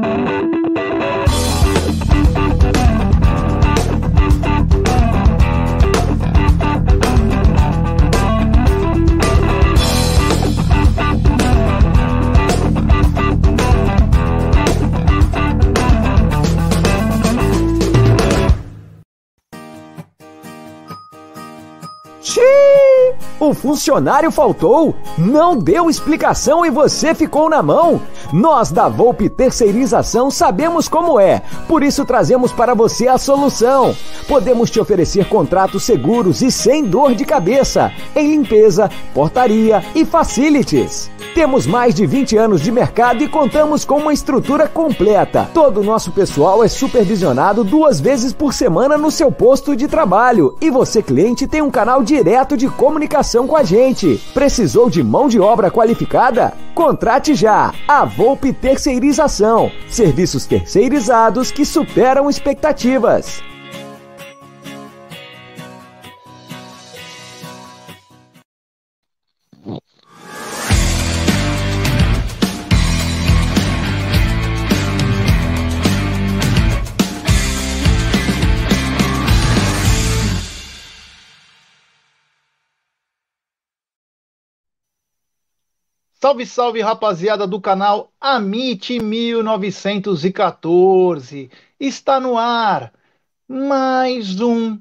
Thank you. O funcionário faltou, não deu explicação e você ficou na mão. Nós da Volpe Terceirização sabemos como é, por isso trazemos para você a solução. Podemos te oferecer contratos seguros e sem dor de cabeça em limpeza, portaria e facilities. Temos mais de 20 anos de mercado e contamos com uma estrutura completa. Todo o nosso pessoal é supervisionado duas vezes por semana no seu posto de trabalho. E você, cliente, tem um canal direto de comunicação com a gente. Precisou de mão de obra qualificada? Contrate já! A Volpe Terceirização. Serviços terceirizados que superam expectativas. Salve, salve, rapaziada do canal Amit 1914. Está no ar mais um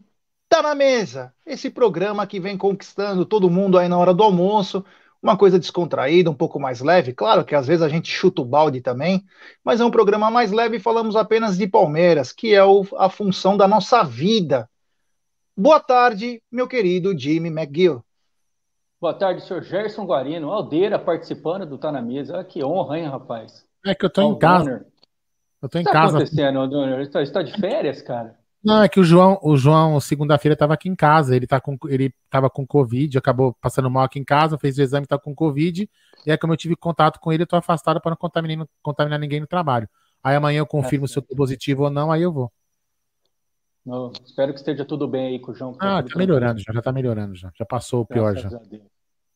Tá na Mesa. Esse programa que vem conquistando todo mundo aí na hora do almoço. Uma coisa descontraída, um pouco mais leve. Claro que às vezes a gente chuta o balde também, mas é um programa mais leve falamos apenas de Palmeiras, que é o, a função da nossa vida. Boa tarde, meu querido Jimmy McGill. Boa tarde, senhor Gerson Guarino, Aldeira participando do Tá na Mesa. Que honra, hein, rapaz? É que eu tô em casa. Eu tô em tá casa. O que está acontecendo, Donner? Está, está de férias, cara? Não, é que o João, o João segunda-feira estava aqui em casa. Ele, tá com, ele tava com Covid, acabou passando mal aqui em casa, fez o exame, tá com Covid. E aí, como eu tive contato com ele, eu tô afastado para não contaminar, contaminar ninguém no trabalho. Aí amanhã eu confirmo é, se eu tô positivo ou não, aí eu vou. Espero que esteja tudo bem aí com o João. Ah, tá melhorando já, já tá melhorando já. Já passou o pior Graças já. A Deus.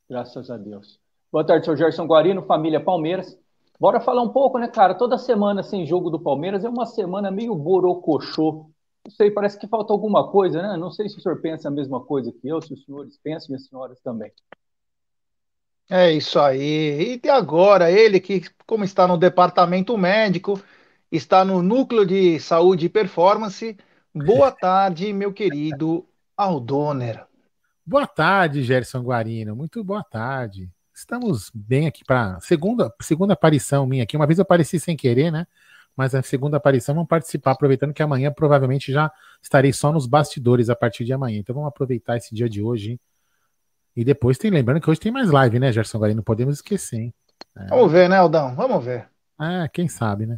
Graças a Deus. Boa tarde, senhor Gerson Guarino, família Palmeiras. Bora falar um pouco, né, cara? Toda semana sem jogo do Palmeiras é uma semana meio borocochô. Não sei, parece que falta alguma coisa, né? Não sei se o senhor pensa a mesma coisa que eu, se os senhores pensam e as senhoras também. É isso aí. E agora, ele que, como está no departamento médico, está no núcleo de saúde e performance. Boa tarde, meu querido Aldoner. Boa tarde, Gerson Guarino. Muito boa tarde. Estamos bem aqui para segunda segunda aparição minha aqui. Uma vez eu apareci sem querer, né? Mas a segunda aparição vamos participar, aproveitando que amanhã provavelmente já estarei só nos bastidores a partir de amanhã. Então vamos aproveitar esse dia de hoje. Hein? E depois tem, lembrando que hoje tem mais live, né, Gerson Guarino? Não podemos esquecer, hein? É. Vamos ver, né, Aldão? Vamos ver. É, quem sabe, né?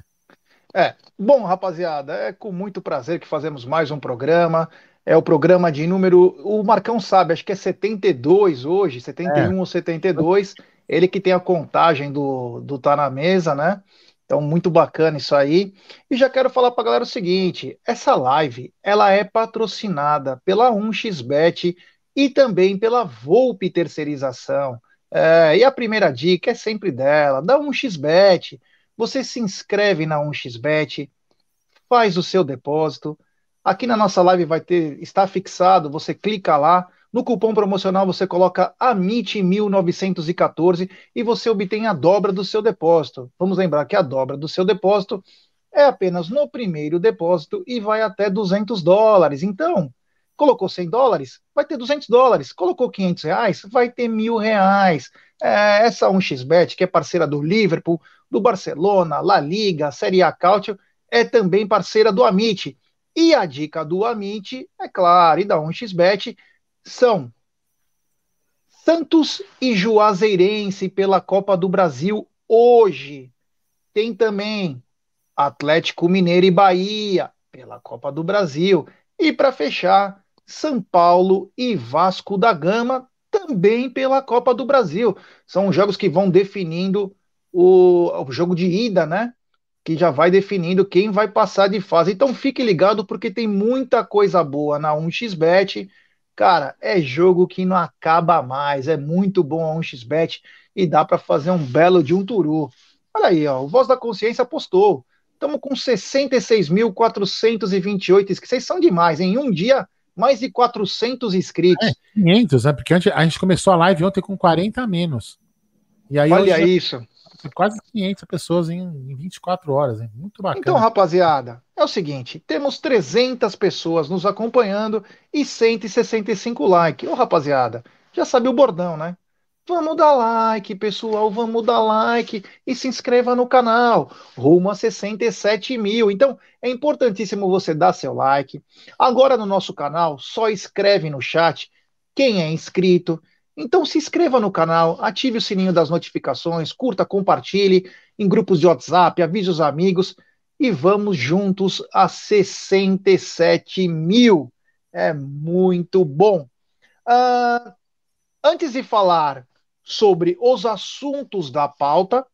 É. Bom, rapaziada, é com muito prazer que fazemos mais um programa é o programa de número. O Marcão sabe, acho que é 72 hoje, 71 é. ou 72. Ele que tem a contagem do, do Tá na Mesa, né? Então, muito bacana isso aí. E já quero falar para galera o seguinte: essa live ela é patrocinada pela 1xBet e também pela Volpe Terceirização. É, e a primeira dica é sempre dela, da 1xBet. Você se inscreve na 1xBet, faz o seu depósito Aqui na nossa live vai ter, está fixado, você clica lá, no cupom promocional você coloca AMIT1914 e você obtém a dobra do seu depósito. Vamos lembrar que a dobra do seu depósito é apenas no primeiro depósito e vai até 200 dólares. Então, colocou 100 dólares, vai ter 200 dólares. Colocou 500 reais, vai ter mil reais. É, essa 1xBet, que é parceira do Liverpool, do Barcelona, La Liga, Série A Cautio, é também parceira do Amit. E a dica do Amit, é claro, e da 1xBet, são Santos e Juazeirense pela Copa do Brasil hoje. Tem também Atlético Mineiro e Bahia pela Copa do Brasil. E para fechar, São Paulo e Vasco da Gama também pela Copa do Brasil. São jogos que vão definindo o, o jogo de ida, né? que já vai definindo quem vai passar de fase. Então fique ligado porque tem muita coisa boa na 1xBet. Cara, é jogo que não acaba mais. É muito bom a 1xBet e dá para fazer um belo de um turu. Olha aí, ó, o Voz da Consciência postou. Estamos com 66.428 inscritos. Vocês são demais. Em um dia, mais de 400 inscritos. É, 500, né? Porque a gente começou a live ontem com 40 a menos. E aí Olha isso. Quase 500 pessoas em, em 24 horas, hein? Muito bacana. Então, rapaziada, é o seguinte: temos 300 pessoas nos acompanhando e 165 likes. Ô, rapaziada, já sabe o bordão, né? Vamos dar like, pessoal, vamos dar like e se inscreva no canal. Rumo a 67 mil. Então, é importantíssimo você dar seu like. Agora no nosso canal, só escreve no chat quem é inscrito. Então, se inscreva no canal, ative o sininho das notificações, curta, compartilhe em grupos de WhatsApp, avise os amigos e vamos juntos a 67 mil. É muito bom. Uh, antes de falar sobre os assuntos da pauta.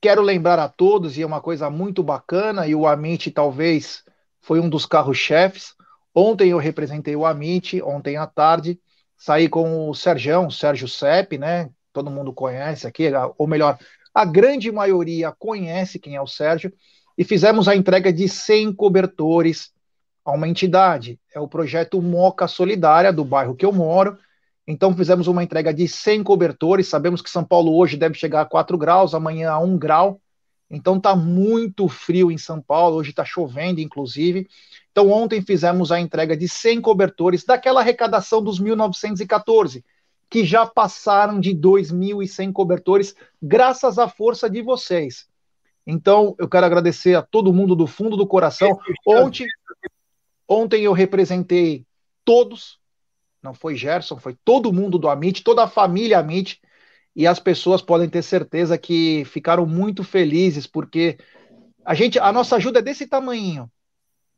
Quero lembrar a todos, e é uma coisa muito bacana, e o Amit talvez foi um dos carros-chefes. Ontem eu representei o Amit, ontem à tarde, saí com o Serjão, Sérgio Sepp, né? Todo mundo conhece aqui, ou melhor, a grande maioria conhece quem é o Sérgio, e fizemos a entrega de 100 cobertores a uma entidade. É o projeto Moca Solidária, do bairro que eu moro, então fizemos uma entrega de 100 cobertores. Sabemos que São Paulo hoje deve chegar a 4 graus, amanhã a 1 grau. Então está muito frio em São Paulo, hoje está chovendo, inclusive. Então ontem fizemos a entrega de 100 cobertores daquela arrecadação dos 1914, que já passaram de 2.100 cobertores, graças à força de vocês. Então eu quero agradecer a todo mundo do fundo do coração. Ontem, ontem eu representei todos, não foi Gerson, foi todo mundo do Amit, toda a família Amit, e as pessoas podem ter certeza que ficaram muito felizes, porque a gente, a nossa ajuda é desse tamanho,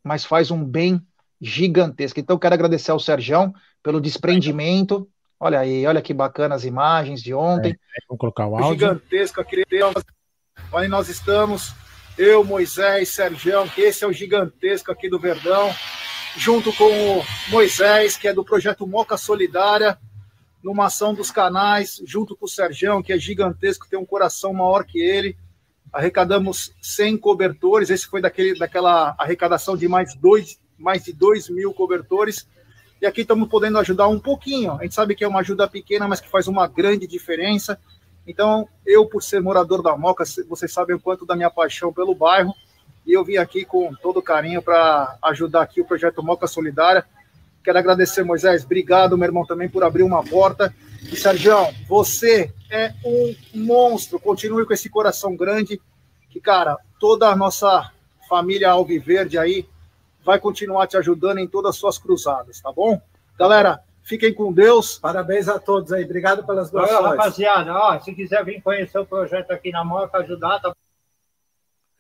mas faz um bem gigantesco. Então, quero agradecer ao Serjão pelo desprendimento. Olha aí, olha que bacana as imagens de ontem. É, vamos colocar o áudio. Gigantesco aquele Olha, nós estamos, eu, Moisés, Serjão, que esse é o gigantesco aqui do Verdão junto com o Moisés, que é do projeto Moca Solidária, numa ação dos canais, junto com o Sergião, que é gigantesco, tem um coração maior que ele. Arrecadamos 100 cobertores, esse foi daquele, daquela arrecadação de mais, dois, mais de 2 mil cobertores. E aqui estamos podendo ajudar um pouquinho. A gente sabe que é uma ajuda pequena, mas que faz uma grande diferença. Então, eu, por ser morador da Moca, vocês sabem o quanto da minha paixão pelo bairro e eu vim aqui com todo carinho para ajudar aqui o projeto Moca Solidária. Quero agradecer, Moisés. Obrigado, meu irmão, também por abrir uma porta. E, Sérgio, você é um monstro. Continue com esse coração grande. Que, cara, toda a nossa família Alviverde aí vai continuar te ajudando em todas as suas cruzadas, tá bom? Galera, fiquem com Deus. Parabéns a todos aí. Obrigado pelas doações. Rapaziada, ó, se quiser vir conhecer o projeto aqui na Moca, ajudar, tá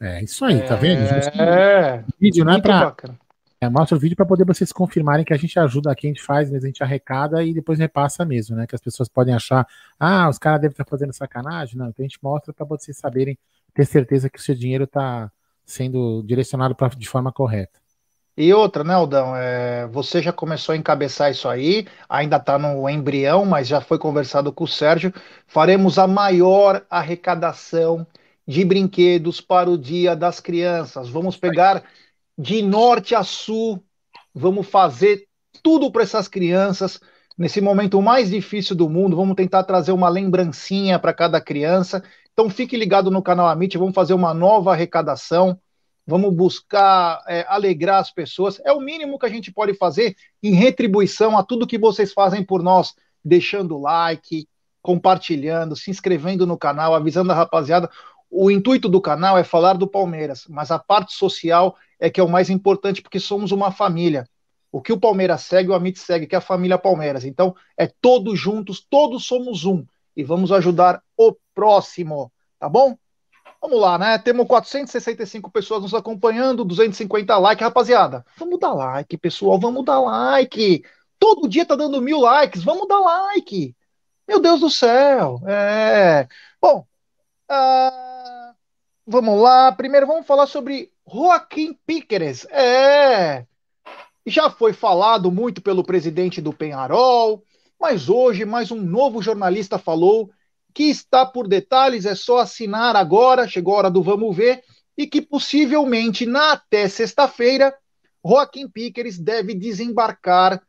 é isso aí, tá vendo? É, vídeo não é para é, mostra o vídeo para poder vocês confirmarem que a gente ajuda aqui, a gente faz, mas a gente arrecada e depois repassa mesmo, né? Que as pessoas podem achar, ah, os caras devem estar fazendo sacanagem. Não, então a gente mostra para vocês saberem, ter certeza que o seu dinheiro está sendo direcionado pra, de forma correta. E outra, né, Aldão? É, você já começou a encabeçar isso aí, ainda está no embrião, mas já foi conversado com o Sérgio. Faremos a maior arrecadação de brinquedos para o Dia das Crianças. Vamos pegar de norte a sul, vamos fazer tudo para essas crianças. Nesse momento mais difícil do mundo, vamos tentar trazer uma lembrancinha para cada criança. Então fique ligado no canal Amit, vamos fazer uma nova arrecadação, vamos buscar é, alegrar as pessoas. É o mínimo que a gente pode fazer em retribuição a tudo que vocês fazem por nós, deixando like, compartilhando, se inscrevendo no canal, avisando a rapaziada. O intuito do canal é falar do Palmeiras, mas a parte social é que é o mais importante, porque somos uma família. O que o Palmeiras segue, o Amit segue, que é a família Palmeiras. Então, é todos juntos, todos somos um. E vamos ajudar o próximo, tá bom? Vamos lá, né? Temos 465 pessoas nos acompanhando, 250 likes, rapaziada. Vamos dar like, pessoal, vamos dar like. Todo dia tá dando mil likes, vamos dar like. Meu Deus do céu. É. Bom, ah, vamos lá. Primeiro vamos falar sobre Joaquim Píqueres. É. Já foi falado muito pelo presidente do Penharol, mas hoje mais um novo jornalista falou que está por detalhes, é só assinar agora, chegou a hora do vamos ver, e que possivelmente na até sexta-feira Joaquim Piqueres deve desembarcar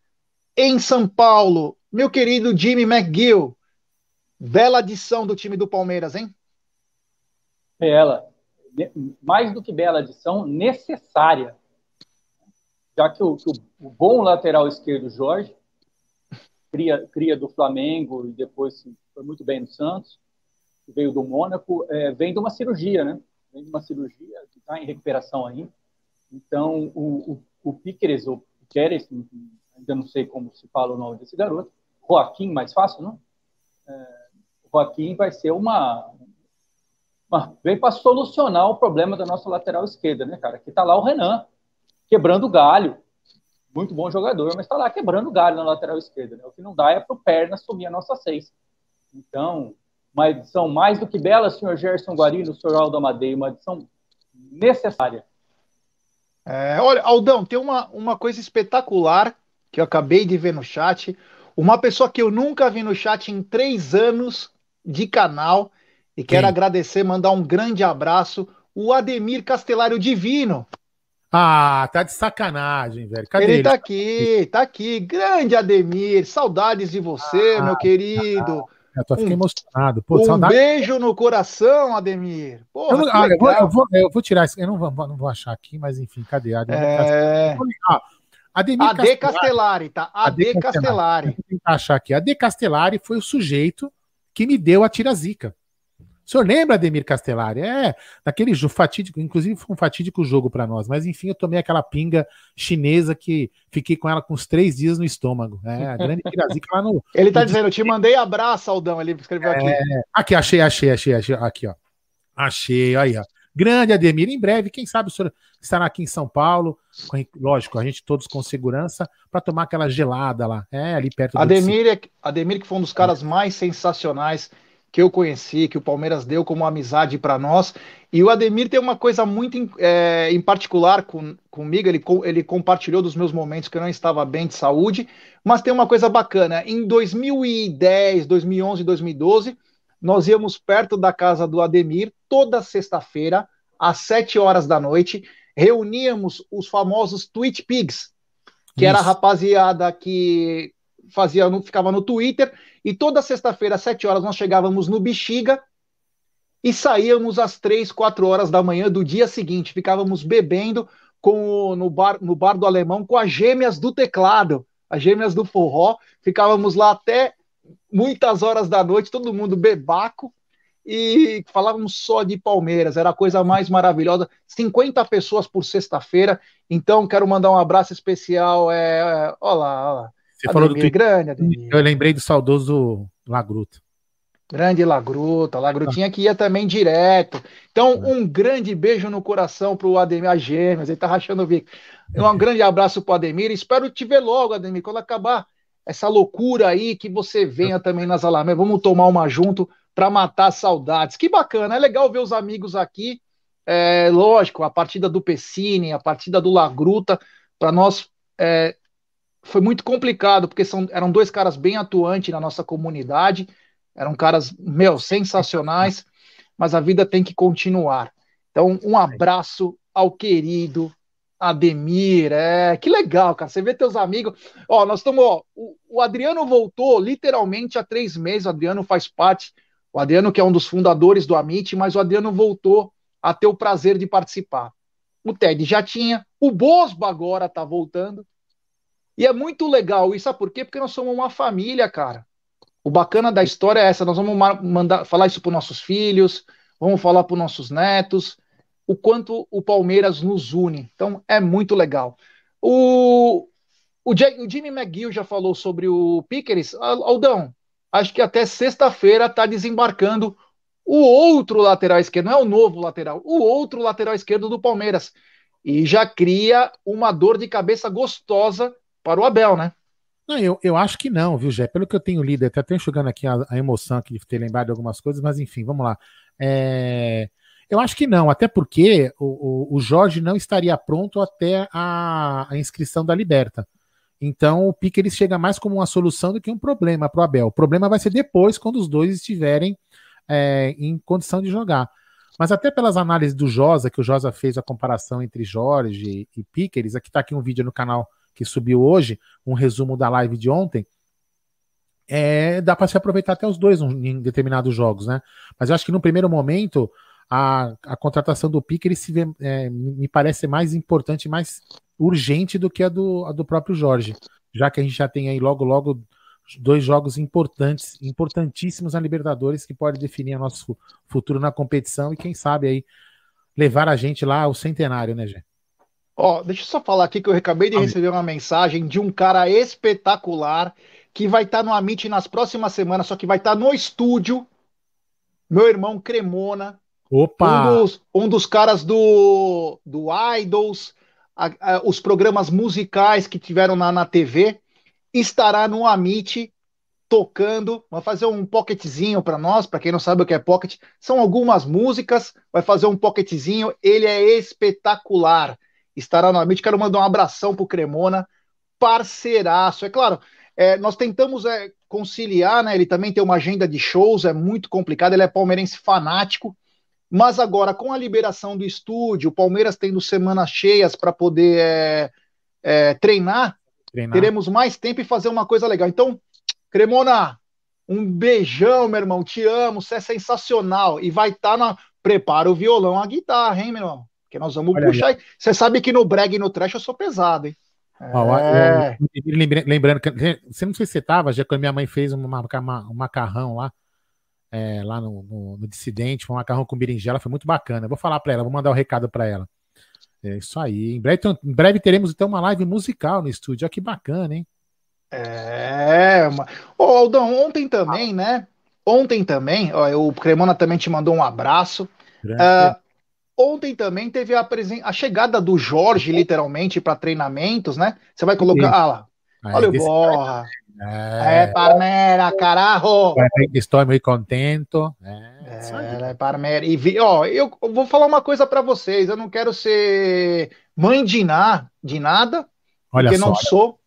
em São Paulo. Meu querido Jimmy McGill, bela adição do time do Palmeiras, hein? Bela. Mais do que bela adição, necessária. Já que o, que o bom lateral esquerdo, Jorge, cria, cria do Flamengo e depois foi muito bem no Santos, veio do Mônaco, é, vem de uma cirurgia, né? Vem de uma cirurgia que está em recuperação ainda. Então, o, o, o Piqueres, ou Pérez, ainda não sei como se fala o nome desse garoto, Joaquim, mais fácil, não? É, Joaquim vai ser uma, uma vem para solucionar o problema da nossa lateral esquerda, né, cara? Que está lá o Renan, quebrando galho. Muito bom jogador, mas está lá quebrando galho na lateral esquerda. Né? O que não dá é para o Perna assumir a nossa seis. Então, uma edição mais do que bela, senhor Gerson Guarino, senhor Aldo Amadei, uma edição necessária. É, olha, Aldão, tem uma, uma coisa espetacular que eu acabei de ver no chat. Uma pessoa que eu nunca vi no chat em três anos de canal. E quero Sim. agradecer, mandar um grande abraço, o Ademir Castelário Divino. Ah, tá de sacanagem, velho. Cadê ele? Ele tá aqui, tá aqui. Grande Ademir, saudades de você, ah, meu querido. Eu tô ficando emocionado. Pô, um saudade... beijo no coração, Ademir. Porra, eu, ah, eu, vou, eu, vou, eu, vou, tirar isso. Eu não vou, não vou achar aqui, mas enfim, cadê? Ademir é... Ademir AD Castellari, tá? AD, AD Castellari. Vou tentar achar aqui. AD Castellari foi o sujeito que me deu a tirazica. O senhor lembra, Ademir Castellari? É, daquele fatídico, inclusive foi um fatídico jogo para nós, mas enfim, eu tomei aquela pinga chinesa que fiquei com ela com uns três dias no estômago. É, a grande tirazica lá no. Ele tá no dizendo, eu te mandei abraço, Aldão, ele escreveu aqui. É, aqui, achei, achei, achei, achei, aqui, ó. Achei, aí, ó. Grande Ademir, em breve, quem sabe o senhor estará aqui em São Paulo, com, lógico, a gente todos com segurança, para tomar aquela gelada lá, é, ali perto do Ademir, é, Ademir, que foi um dos caras mais sensacionais que eu conheci, que o Palmeiras deu como amizade para nós. E o Ademir tem uma coisa muito é, em particular com, comigo, ele, ele compartilhou dos meus momentos que eu não estava bem de saúde, mas tem uma coisa bacana. Em 2010, 2011, 2012 nós íamos perto da casa do Ademir toda sexta-feira, às sete horas da noite, reuníamos os famosos Twitch Pigs, que Isso. era a rapaziada que fazia, ficava no Twitter, e toda sexta-feira, às sete horas, nós chegávamos no Bexiga e saíamos às três, quatro horas da manhã do dia seguinte. Ficávamos bebendo com, no, bar, no bar do alemão com as gêmeas do teclado, as gêmeas do forró. Ficávamos lá até muitas horas da noite, todo mundo bebaco, e falávamos só de Palmeiras, era a coisa mais maravilhosa. 50 pessoas por sexta-feira, então quero mandar um abraço especial. É, é, olá, olá. Você Ademir, falou do grande, Ademir. Eu lembrei do saudoso Lagruta. Grande Lagruta, Lagrutinha que ia também direto. Então, é. um grande beijo no coração para o Ademir a Gêmeas, ele tá rachando o bico. Um grande abraço para o Ademir, espero te ver logo, Ademir, quando acabar essa loucura aí, que você venha também nas Alamedas. Vamos tomar uma junto para matar saudades. Que bacana, é legal ver os amigos aqui. É, lógico, a partida do Pessini, a partida do Lagruta, para nós é, foi muito complicado, porque são, eram dois caras bem atuantes na nossa comunidade, eram caras, meu, sensacionais, mas a vida tem que continuar. Então, um abraço ao querido Ademir, é, que legal, cara. Você vê teus amigos. Ó, nós estamos. O, o, Adriano voltou literalmente há três meses. O Adriano faz parte. O Adriano, que é um dos fundadores do Amit, mas o Adriano voltou a ter o prazer de participar. O Ted já tinha, o Bosba agora tá voltando. E é muito legal. E sabe por quê? Porque nós somos uma família, cara. O bacana da história é essa. Nós vamos mandar falar isso para nossos filhos, vamos falar para nossos netos o quanto o Palmeiras nos une. Então é muito legal. O, o, Jimmy McGill já falou sobre o Pickers. Aldão, acho que até sexta-feira está desembarcando o outro lateral esquerdo, não é o novo lateral, o outro lateral esquerdo do Palmeiras. E já cria uma dor de cabeça gostosa para o Abel, né? Não, eu, eu acho que não, viu, Jé? Pelo que eu tenho lido, até tenho jogando aqui a, a, emoção aqui de ter lembrado de algumas coisas, mas enfim, vamos lá. É... Eu acho que não, até porque o, o, o Jorge não estaria pronto até a, a, inscrição da Liberta. Então o Pique ele chega mais como uma solução do que um problema para o Abel. O problema vai ser depois, quando os dois estiverem é, em condição de jogar. mas até pelas análises do Josa, que o Josa fez a comparação entre Jorge e Pickers, aqui está aqui um vídeo no canal que subiu hoje, um resumo da live de ontem. É, dá para se aproveitar até os dois em determinados jogos, né? Mas eu acho que no primeiro momento a, a contratação do Pickers se vê, é, me parece mais importante, mais urgente do que a do, a do próprio Jorge, já que a gente já tem aí logo logo dois jogos importantes, importantíssimos na Libertadores que pode definir nosso futuro na competição e quem sabe aí levar a gente lá ao centenário, né, Gê? Ó, deixa eu só falar aqui que eu acabei de receber uma mensagem de um cara espetacular que vai estar tá no Amit nas próximas semanas, só que vai estar tá no estúdio. Meu irmão Cremona. Opa! Um dos, um dos caras do, do Idols, a, a, os programas musicais que tiveram na, na TV estará no Amit tocando, vai fazer um pocketzinho para nós, para quem não sabe o que é pocket, são algumas músicas, vai fazer um pocketzinho, ele é espetacular. Estará no Amit, quero mandar um abração pro Cremona, parceiraço. É claro, é, nós tentamos é, conciliar, né? Ele também tem uma agenda de shows, é muito complicado, ele é palmeirense fanático, mas agora com a liberação do estúdio, o Palmeiras tendo semanas cheias para poder é, é, treinar, Treinar. teremos mais tempo e fazer uma coisa legal. Então, Cremona, um beijão, meu irmão. Te amo, você é sensacional. E vai estar tá na. Prepara o violão, a guitarra, hein, meu irmão? Que nós vamos Olha puxar. Você sabe que no brag e no trash eu sou pesado, hein? É. lembrando que você não sei se você estava, já quando minha mãe fez um, um macarrão lá, é, lá no, no, no, Dissidente, um macarrão com berinjela, foi muito bacana. Eu vou falar para ela, vou mandar o um recado para ela. É isso aí. Em breve, em breve teremos então uma live musical no estúdio. Olha que bacana, hein? É. Ô, Aldão, ontem também, né? Ontem também, ó, o Cremona também te mandou um abraço. Uh, ontem também teve a, a, chegada do Jorge, literalmente, para treinamentos, né? Você vai colocar. Ah lá. Olha o Borra. É, é Parmera, carajo! Estou muito contento. É, é Parmera. E vi, ó, eu vou falar uma coisa para vocês. Eu não quero ser mãe de, na, de nada, Olha porque só, não sou.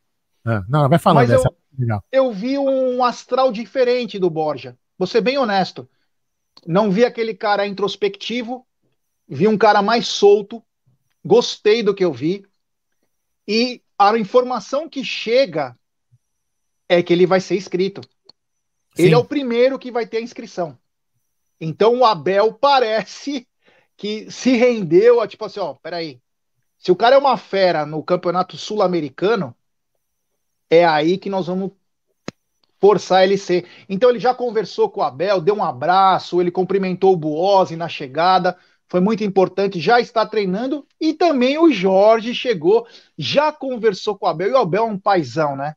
É, não, vai falar dessa. Eu, eu vi um astral diferente do Borja. Vou ser bem honesto. Não vi aquele cara introspectivo, vi um cara mais solto, gostei do que eu vi. E a informação que chega é que ele vai ser inscrito. Sim. Ele é o primeiro que vai ter a inscrição. Então o Abel parece que se rendeu a tipo assim, ó, peraí. Se o cara é uma fera no campeonato sul-americano, é aí que nós vamos forçar ele ser. Então ele já conversou com o Abel, deu um abraço, ele cumprimentou o Buozzi na chegada, foi muito importante, já está treinando, e também o Jorge chegou, já conversou com o Abel, e o Abel é um paizão, né?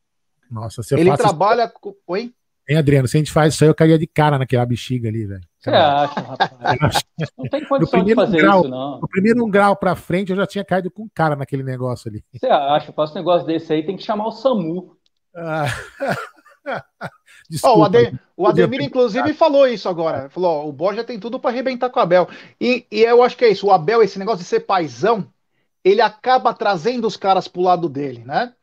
Nossa, você Ele trabalha isso... com. Oi? Hein, Adriano, se a gente faz isso aí, eu cairia de cara naquela bexiga ali, velho. Você acha, rapaz? Não tem condição de fazer grau, isso, não. No primeiro um grau pra frente, eu já tinha caído com cara naquele negócio ali. Você acha? Faço um negócio desse aí, tem que chamar o SAMU. Ah. Desculpa, oh, o, Ademir, o Ademir, inclusive, falou isso agora. Falou: ó, o Borja tem tudo para arrebentar com o Abel. E, e eu acho que é isso. O Abel, esse negócio de ser paizão, ele acaba trazendo os caras pro lado dele, né?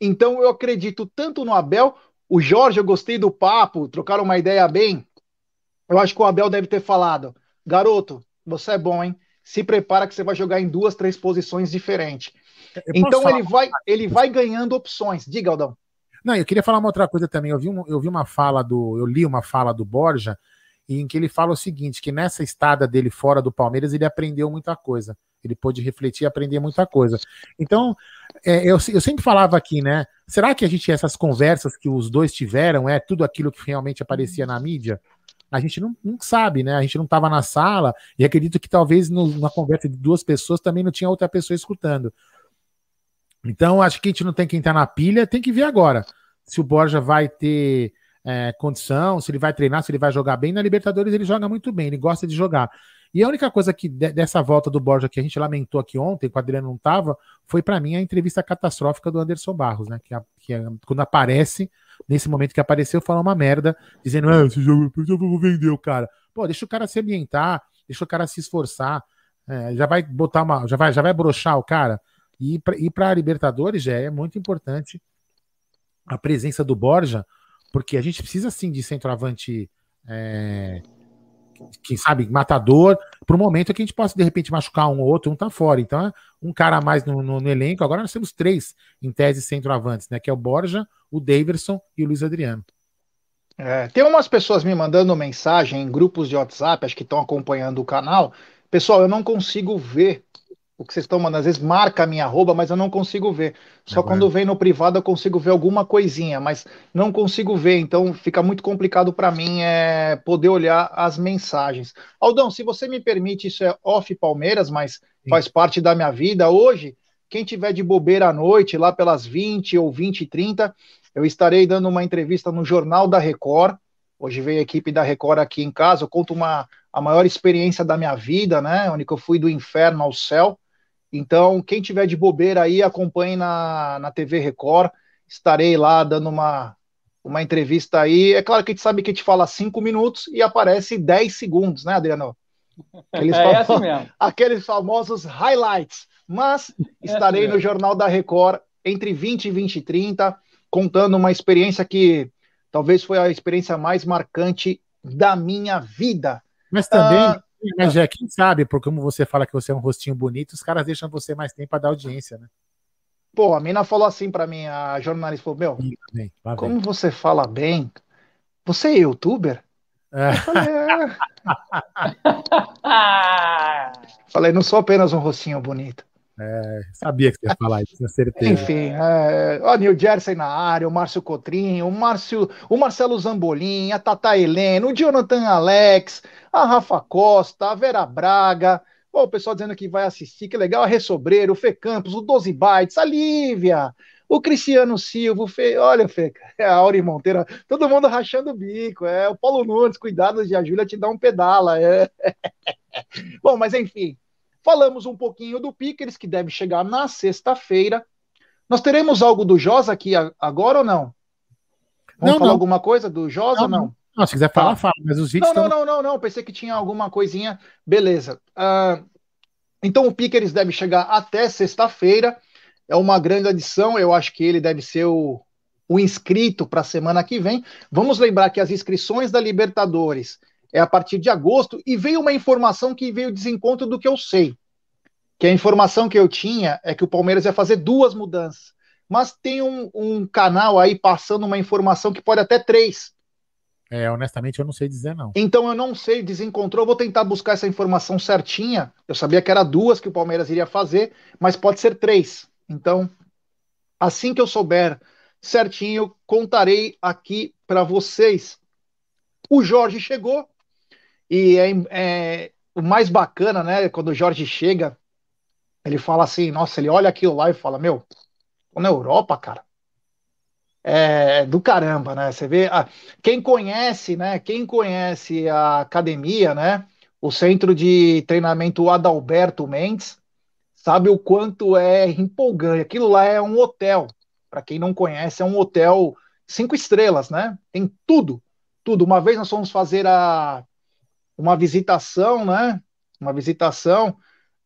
Então eu acredito tanto no Abel. O Jorge, eu gostei do papo, trocaram uma ideia bem. Eu acho que o Abel deve ter falado: garoto, você é bom, hein? Se prepara que você vai jogar em duas, três posições diferentes. Então ele vai, ele vai ganhando opções. Diga, Aldão. Não, eu queria falar uma outra coisa também. Eu vi, um, eu vi uma fala do. Eu li uma fala do Borja em que ele fala o seguinte: que nessa estada dele fora do Palmeiras, ele aprendeu muita coisa. Ele pôde refletir e aprender muita coisa. Então, é, eu, eu sempre falava aqui, né? Será que a gente, essas conversas que os dois tiveram, é tudo aquilo que realmente aparecia na mídia? A gente não, não sabe, né? A gente não estava na sala e acredito que talvez no, numa conversa de duas pessoas também não tinha outra pessoa escutando. Então, acho que a gente não tem que entrar na pilha, tem que ver agora se o Borja vai ter é, condição, se ele vai treinar, se ele vai jogar bem. Na Libertadores ele joga muito bem, ele gosta de jogar. E a única coisa que dessa volta do Borja que a gente lamentou aqui ontem, quando o Adriano não estava, foi para mim a entrevista catastrófica do Anderson Barros, né? Que, a, que a, quando aparece, nesse momento que apareceu, fala uma merda, dizendo: ah, esse jogo eu vou vender o cara. Pô, deixa o cara se ambientar, deixa o cara se esforçar, é, já vai botar uma. Já vai, já vai broxar o cara. E para a Libertadores já é muito importante a presença do Borja, porque a gente precisa sim de centroavante. É, que sabe, matador, para o momento que a gente possa de repente machucar um ou outro, um tá fora. Então, é um cara a mais no, no, no, elenco. Agora nós temos três em tese centroavantes, né? Que é o Borja, o Daverson e o Luiz Adriano. É, tem umas pessoas me mandando mensagem em grupos de WhatsApp, acho que estão acompanhando o canal. Pessoal, eu não consigo ver o que vocês estão mandando. Às vezes marca a minha arroba, mas eu não consigo ver. Só quando vem no privado eu consigo ver alguma coisinha, mas não consigo ver. Então fica muito complicado para mim é, poder olhar as mensagens. Aldão, se você me permite, isso é off Palmeiras, mas Sim. faz parte da minha vida. Hoje, quem tiver de bobeira à noite, lá pelas 20 ou 20 e 30, eu estarei dando uma entrevista no Jornal da Record. Hoje veio a equipe da Record aqui em casa. Eu conto uma, a maior experiência da minha vida, né? Onde eu fui do inferno ao céu. Então, quem tiver de bobeira aí, acompanhe na, na TV Record. Estarei lá dando uma, uma entrevista aí. É claro que a gente sabe que a gente fala cinco minutos e aparece 10 segundos, né, Adriano? Aqueles, é, é assim mesmo. aqueles famosos highlights. Mas estarei é no Jornal da Record entre 20 e 20 e 30 contando uma experiência que talvez foi a experiência mais marcante da minha vida. Mas também, ah, mas já quem sabe, porque como você fala que você é um rostinho bonito, os caras deixam você mais tempo para dar audiência, né? Pô, a mina falou assim para mim, a jornalista falou: Meu, bem, como você fala bem, você é youtuber? É. Falei, é. falei, não sou apenas um rostinho bonito. É, sabia que você ia falar isso, tinha certeza. Enfim, é, o New Jersey na área, o Márcio Cotrinho, o, Márcio, o Marcelo Zambolim, a Tata Helena, o Jonathan Alex, a Rafa Costa, a Vera Braga, o pessoal dizendo que vai assistir, que legal, a Ressobreiro, o Fê Campos, o 12 Bytes, a Lívia, o Cristiano Silva, o Fê, olha, Fê, a Auri Monteira, todo mundo rachando o bico, é o Paulo Nunes, cuidado de a Júlia te dar um pedala, é. Bom, mas enfim, Falamos um pouquinho do Pickers, que deve chegar na sexta-feira. Nós teremos algo do Josa aqui agora ou não? Vamos não, falar não. alguma coisa do Josa ou não? não? se quiser falar, tá. fala, mas os vídeos. Não, não, não, não, não. Pensei que tinha alguma coisinha. Beleza. Uh, então o Pickers deve chegar até sexta-feira. É uma grande adição. Eu acho que ele deve ser o, o inscrito para a semana que vem. Vamos lembrar que as inscrições da Libertadores é a partir de agosto, e veio uma informação que veio desencontro do que eu sei. Que a informação que eu tinha é que o Palmeiras ia fazer duas mudanças. Mas tem um, um canal aí passando uma informação que pode até três. É, honestamente, eu não sei dizer, não. Então eu não sei, desencontrou. Vou tentar buscar essa informação certinha. Eu sabia que era duas que o Palmeiras iria fazer, mas pode ser três. Então, assim que eu souber certinho, contarei aqui para vocês. O Jorge chegou, e é, é, o mais bacana, né, quando o Jorge chega, ele fala assim, nossa, ele olha aquilo lá e fala, meu, tô na Europa, cara. É do caramba, né? Você vê, ah, quem conhece, né? Quem conhece a academia, né? O centro de treinamento Adalberto Mendes, sabe o quanto é empolgante. Aquilo lá é um hotel. Para quem não conhece, é um hotel cinco estrelas, né? Tem tudo, tudo. Uma vez nós fomos fazer a uma visitação, né? Uma visitação.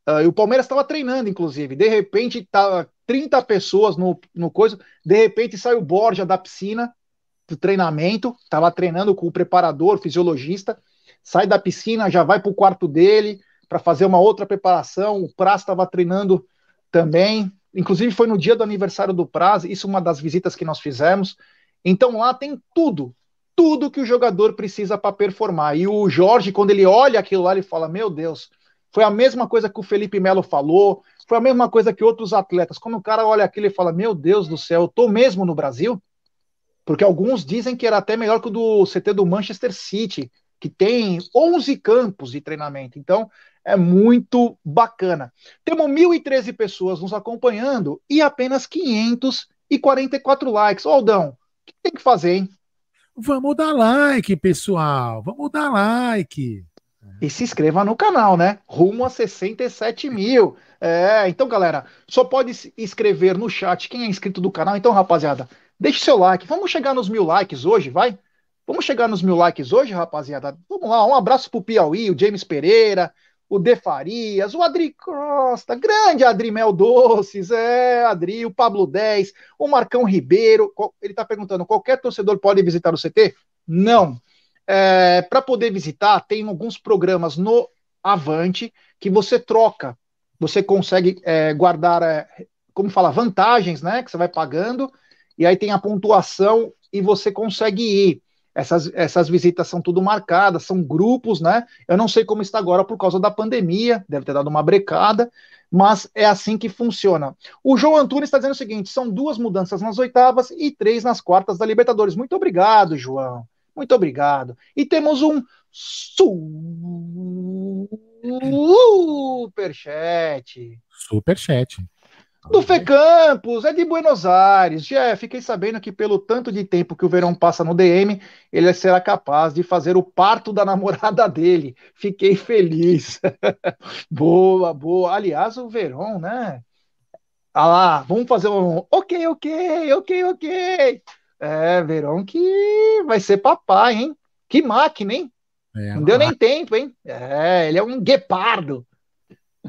Uh, e o Palmeiras estava treinando, inclusive. De repente, tava 30 pessoas no, no coisa. De repente, sai o Borja da piscina do treinamento. Estava treinando com o preparador, fisiologista. Sai da piscina, já vai para o quarto dele para fazer uma outra preparação. O Praz estava treinando também. Inclusive, foi no dia do aniversário do Praz. Isso é uma das visitas que nós fizemos. Então, lá tem tudo tudo que o jogador precisa para performar. E o Jorge, quando ele olha aquilo lá, ele fala: Meu Deus, foi a mesma coisa que o Felipe Melo falou, foi a mesma coisa que outros atletas. Quando o cara olha aquilo e fala: Meu Deus do céu, eu tô mesmo no Brasil? Porque alguns dizem que era até melhor que o do CT do Manchester City, que tem 11 campos de treinamento. Então, é muito bacana. Temos 1.013 pessoas nos acompanhando e apenas 544 likes. Ô, Aldão, o que tem que fazer, hein? Vamos dar like, pessoal. Vamos dar like. E se inscreva no canal, né? Rumo a 67 mil. É, então, galera, só pode escrever no chat quem é inscrito do canal. Então, rapaziada, deixe seu like. Vamos chegar nos mil likes hoje, vai? Vamos chegar nos mil likes hoje, rapaziada? Vamos lá, um abraço pro Piauí, o James Pereira, o De Farias, o Adri Costa, grande Adri Mel Doces, é, Adri, o Pablo 10, o Marcão Ribeiro. Ele está perguntando: qualquer torcedor pode visitar o CT? Não. é, para poder visitar, tem alguns programas no Avante que você troca. Você consegue é, guardar, é, como fala, vantagens, né? Que você vai pagando, e aí tem a pontuação e você consegue ir. Essas, essas visitas são tudo marcadas, são grupos, né? Eu não sei como está agora por causa da pandemia, deve ter dado uma brecada, mas é assim que funciona. O João Antunes está dizendo o seguinte: são duas mudanças nas oitavas e três nas quartas da Libertadores. Muito obrigado, João. Muito obrigado. E temos um superchat. Superchat do Fê Campos, é de Buenos Aires. Já fiquei sabendo que pelo tanto de tempo que o Verão passa no DM, ele será capaz de fazer o parto da namorada dele. Fiquei feliz. boa, boa. Aliás, o Verão, né? Ah lá, vamos fazer um ok, ok, ok, ok. É, Verão que vai ser papai, hein? Que máquina, hein? É, Não deu nem tempo, hein? É, ele é um guepardo.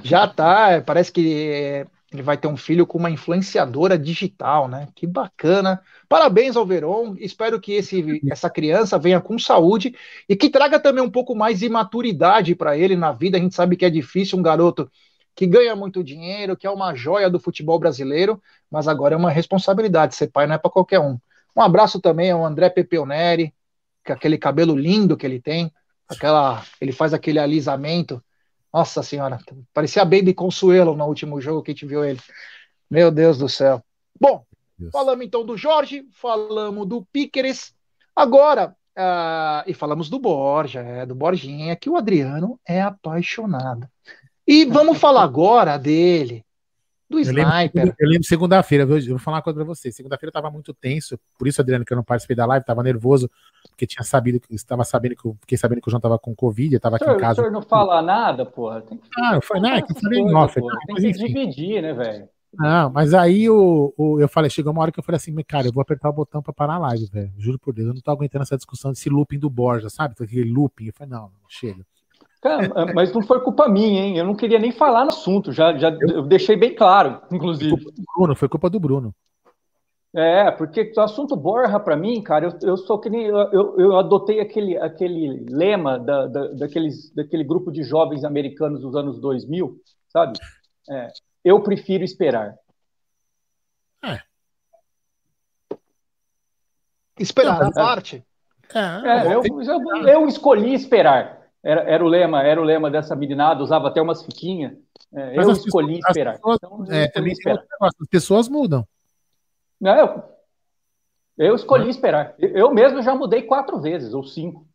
Já tá, parece que ele vai ter um filho com uma influenciadora digital, né? Que bacana. Parabéns ao Veron. Espero que esse, essa criança venha com saúde e que traga também um pouco mais de maturidade para ele na vida. A gente sabe que é difícil um garoto que ganha muito dinheiro, que é uma joia do futebol brasileiro, mas agora é uma responsabilidade. Ser pai não é para qualquer um. Um abraço também ao André Pepeoneri, com aquele cabelo lindo que ele tem, aquela, ele faz aquele alisamento nossa senhora, parecia Baby Consuelo no último jogo que a gente viu ele. Meu Deus do céu. Bom, Deus. falamos então do Jorge, falamos do Piqueres. Agora, uh, e falamos do Borja, é, do Borginha, que o Adriano é apaixonado. E vamos falar agora dele, do eu Sniper. Lembro, eu lembro segunda-feira, eu vou falar uma coisa pra você. Segunda-feira eu tava muito tenso, por isso, Adriano, que eu não participei da live, tava nervoso, porque tinha sabido, estava sabendo que eu fiquei sabendo que o João tava com Covid, eu tava aqui em casa. O senhor não fala nada, porra. Tem que... Ah, não foi nada, que eu falei em off. Tem que dividir, né, velho? Não, mas aí o, o, eu falei, chegou uma hora que eu falei assim, cara, eu vou apertar o botão pra parar a live, velho. Juro por Deus, eu não tô aguentando essa discussão desse looping do Borja, sabe? Aquele looping. Eu falei, não, chega. Cara, mas não foi culpa minha, hein? Eu não queria nem falar no assunto, já, já eu deixei bem claro, inclusive. Foi culpa do Bruno, foi culpa do Bruno. É, porque o assunto Borra, para mim, cara, eu, eu sou que nem. Eu, eu adotei aquele, aquele lema da, da, daqueles, daquele grupo de jovens americanos dos anos 2000, sabe? É, eu prefiro esperar. É. Esperar, a parte? É, é eu, eu, eu escolhi esperar. Era, era, o lema, era o lema dessa meninada, usava até umas fiquinhas. É, eu escolhi pessoas, esperar. As pessoas, então, é, também esperar. As pessoas mudam. Não, eu, eu escolhi esperar. Eu mesmo já mudei quatro vezes, ou cinco.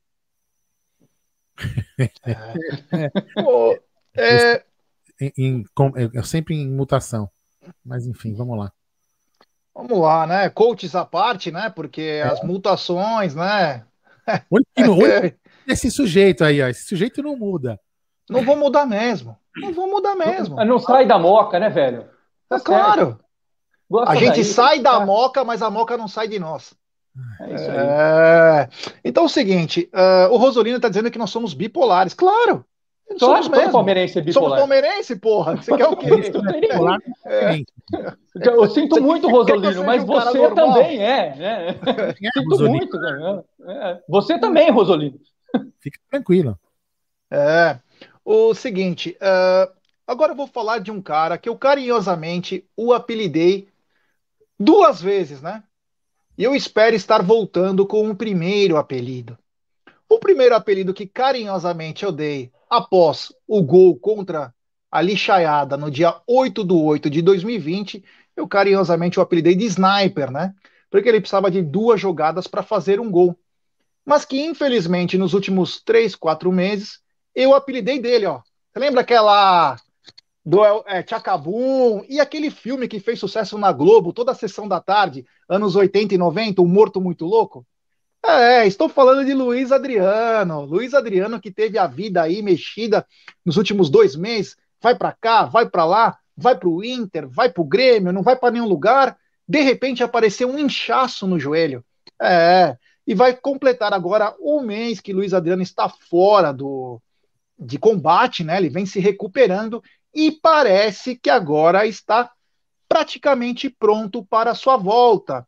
é, em, em, é, sempre em mutação. Mas enfim, vamos lá. Vamos lá, né? Coaches à parte, né? Porque é. as mutações, né? Olha, olha, esse sujeito aí, ó. Esse sujeito não muda. Não vou mudar mesmo. Não vou mudar mesmo. Não, não sai da moca, né, velho? Tá é claro. a gente daí, sai da tá... moca, mas a moca não sai de nós. É isso aí. É... Então é o seguinte, uh, o Rosolino tá dizendo que nós somos bipolares. Claro! Somos mesmo. palmeirense é bipolar. Somos palmeirense, porra. Você quer o quê? é. Eu sinto muito, Rosolino, mas um você também é. Né? Sinto Rosolino. muito. Né? É. Você também, Rosolino. Fica tranquilo. É. O seguinte, uh, agora eu vou falar de um cara que eu carinhosamente o apelidei duas vezes, né? E eu espero estar voltando com um primeiro apelido. O primeiro apelido que carinhosamente eu dei após o gol contra a Lixaiada no dia 8 do 8 de 2020, eu carinhosamente o apelidei de Sniper, né? Porque ele precisava de duas jogadas para fazer um gol mas que infelizmente nos últimos três, quatro meses eu apelidei dele, ó. Você lembra aquela do é, Tchacabum e aquele filme que fez sucesso na Globo, toda a sessão da tarde, anos 80 e 90, O Morto Muito Louco? É, estou falando de Luiz Adriano. Luiz Adriano que teve a vida aí mexida nos últimos dois meses, vai para cá, vai para lá, vai para o Inter, vai para o Grêmio, não vai para nenhum lugar. De repente apareceu um inchaço no joelho. É, e vai completar agora o mês que Luiz Adriano está fora do de combate, né? Ele vem se recuperando e parece que agora está praticamente pronto para a sua volta.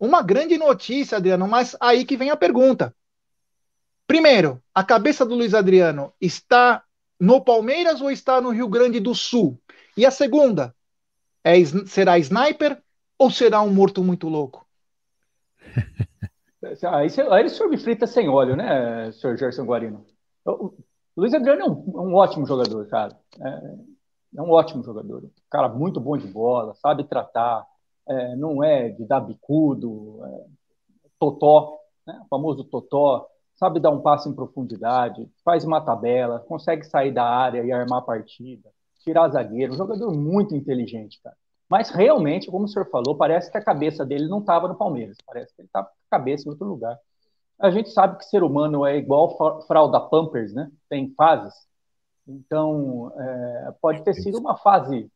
Uma grande notícia, Adriano, mas aí que vem a pergunta. Primeiro, a cabeça do Luiz Adriano está no Palmeiras ou está no Rio Grande do Sul? E a segunda, é, será sniper ou será um morto muito louco? Aí, aí o senhor me frita sem óleo, né, senhor Gerson Guarino? O Luiz Adriano é um, um ótimo jogador, cara. É, é, um ótimo jogador. Cara muito bom de bola, sabe tratar, é, não é de dar bicudo, é, totó, né, o famoso totó, sabe dar um passo em profundidade, faz uma tabela, consegue sair da área e armar a partida, tirar zagueiro. Um jogador muito inteligente, cara. Mas realmente, como o senhor falou, parece que a cabeça dele não estava no Palmeiras. Parece que ele estava com a cabeça em outro lugar. A gente sabe que ser humano é igual fralda Pampers, né? Tem fases. Então, é, pode ter sido uma fase,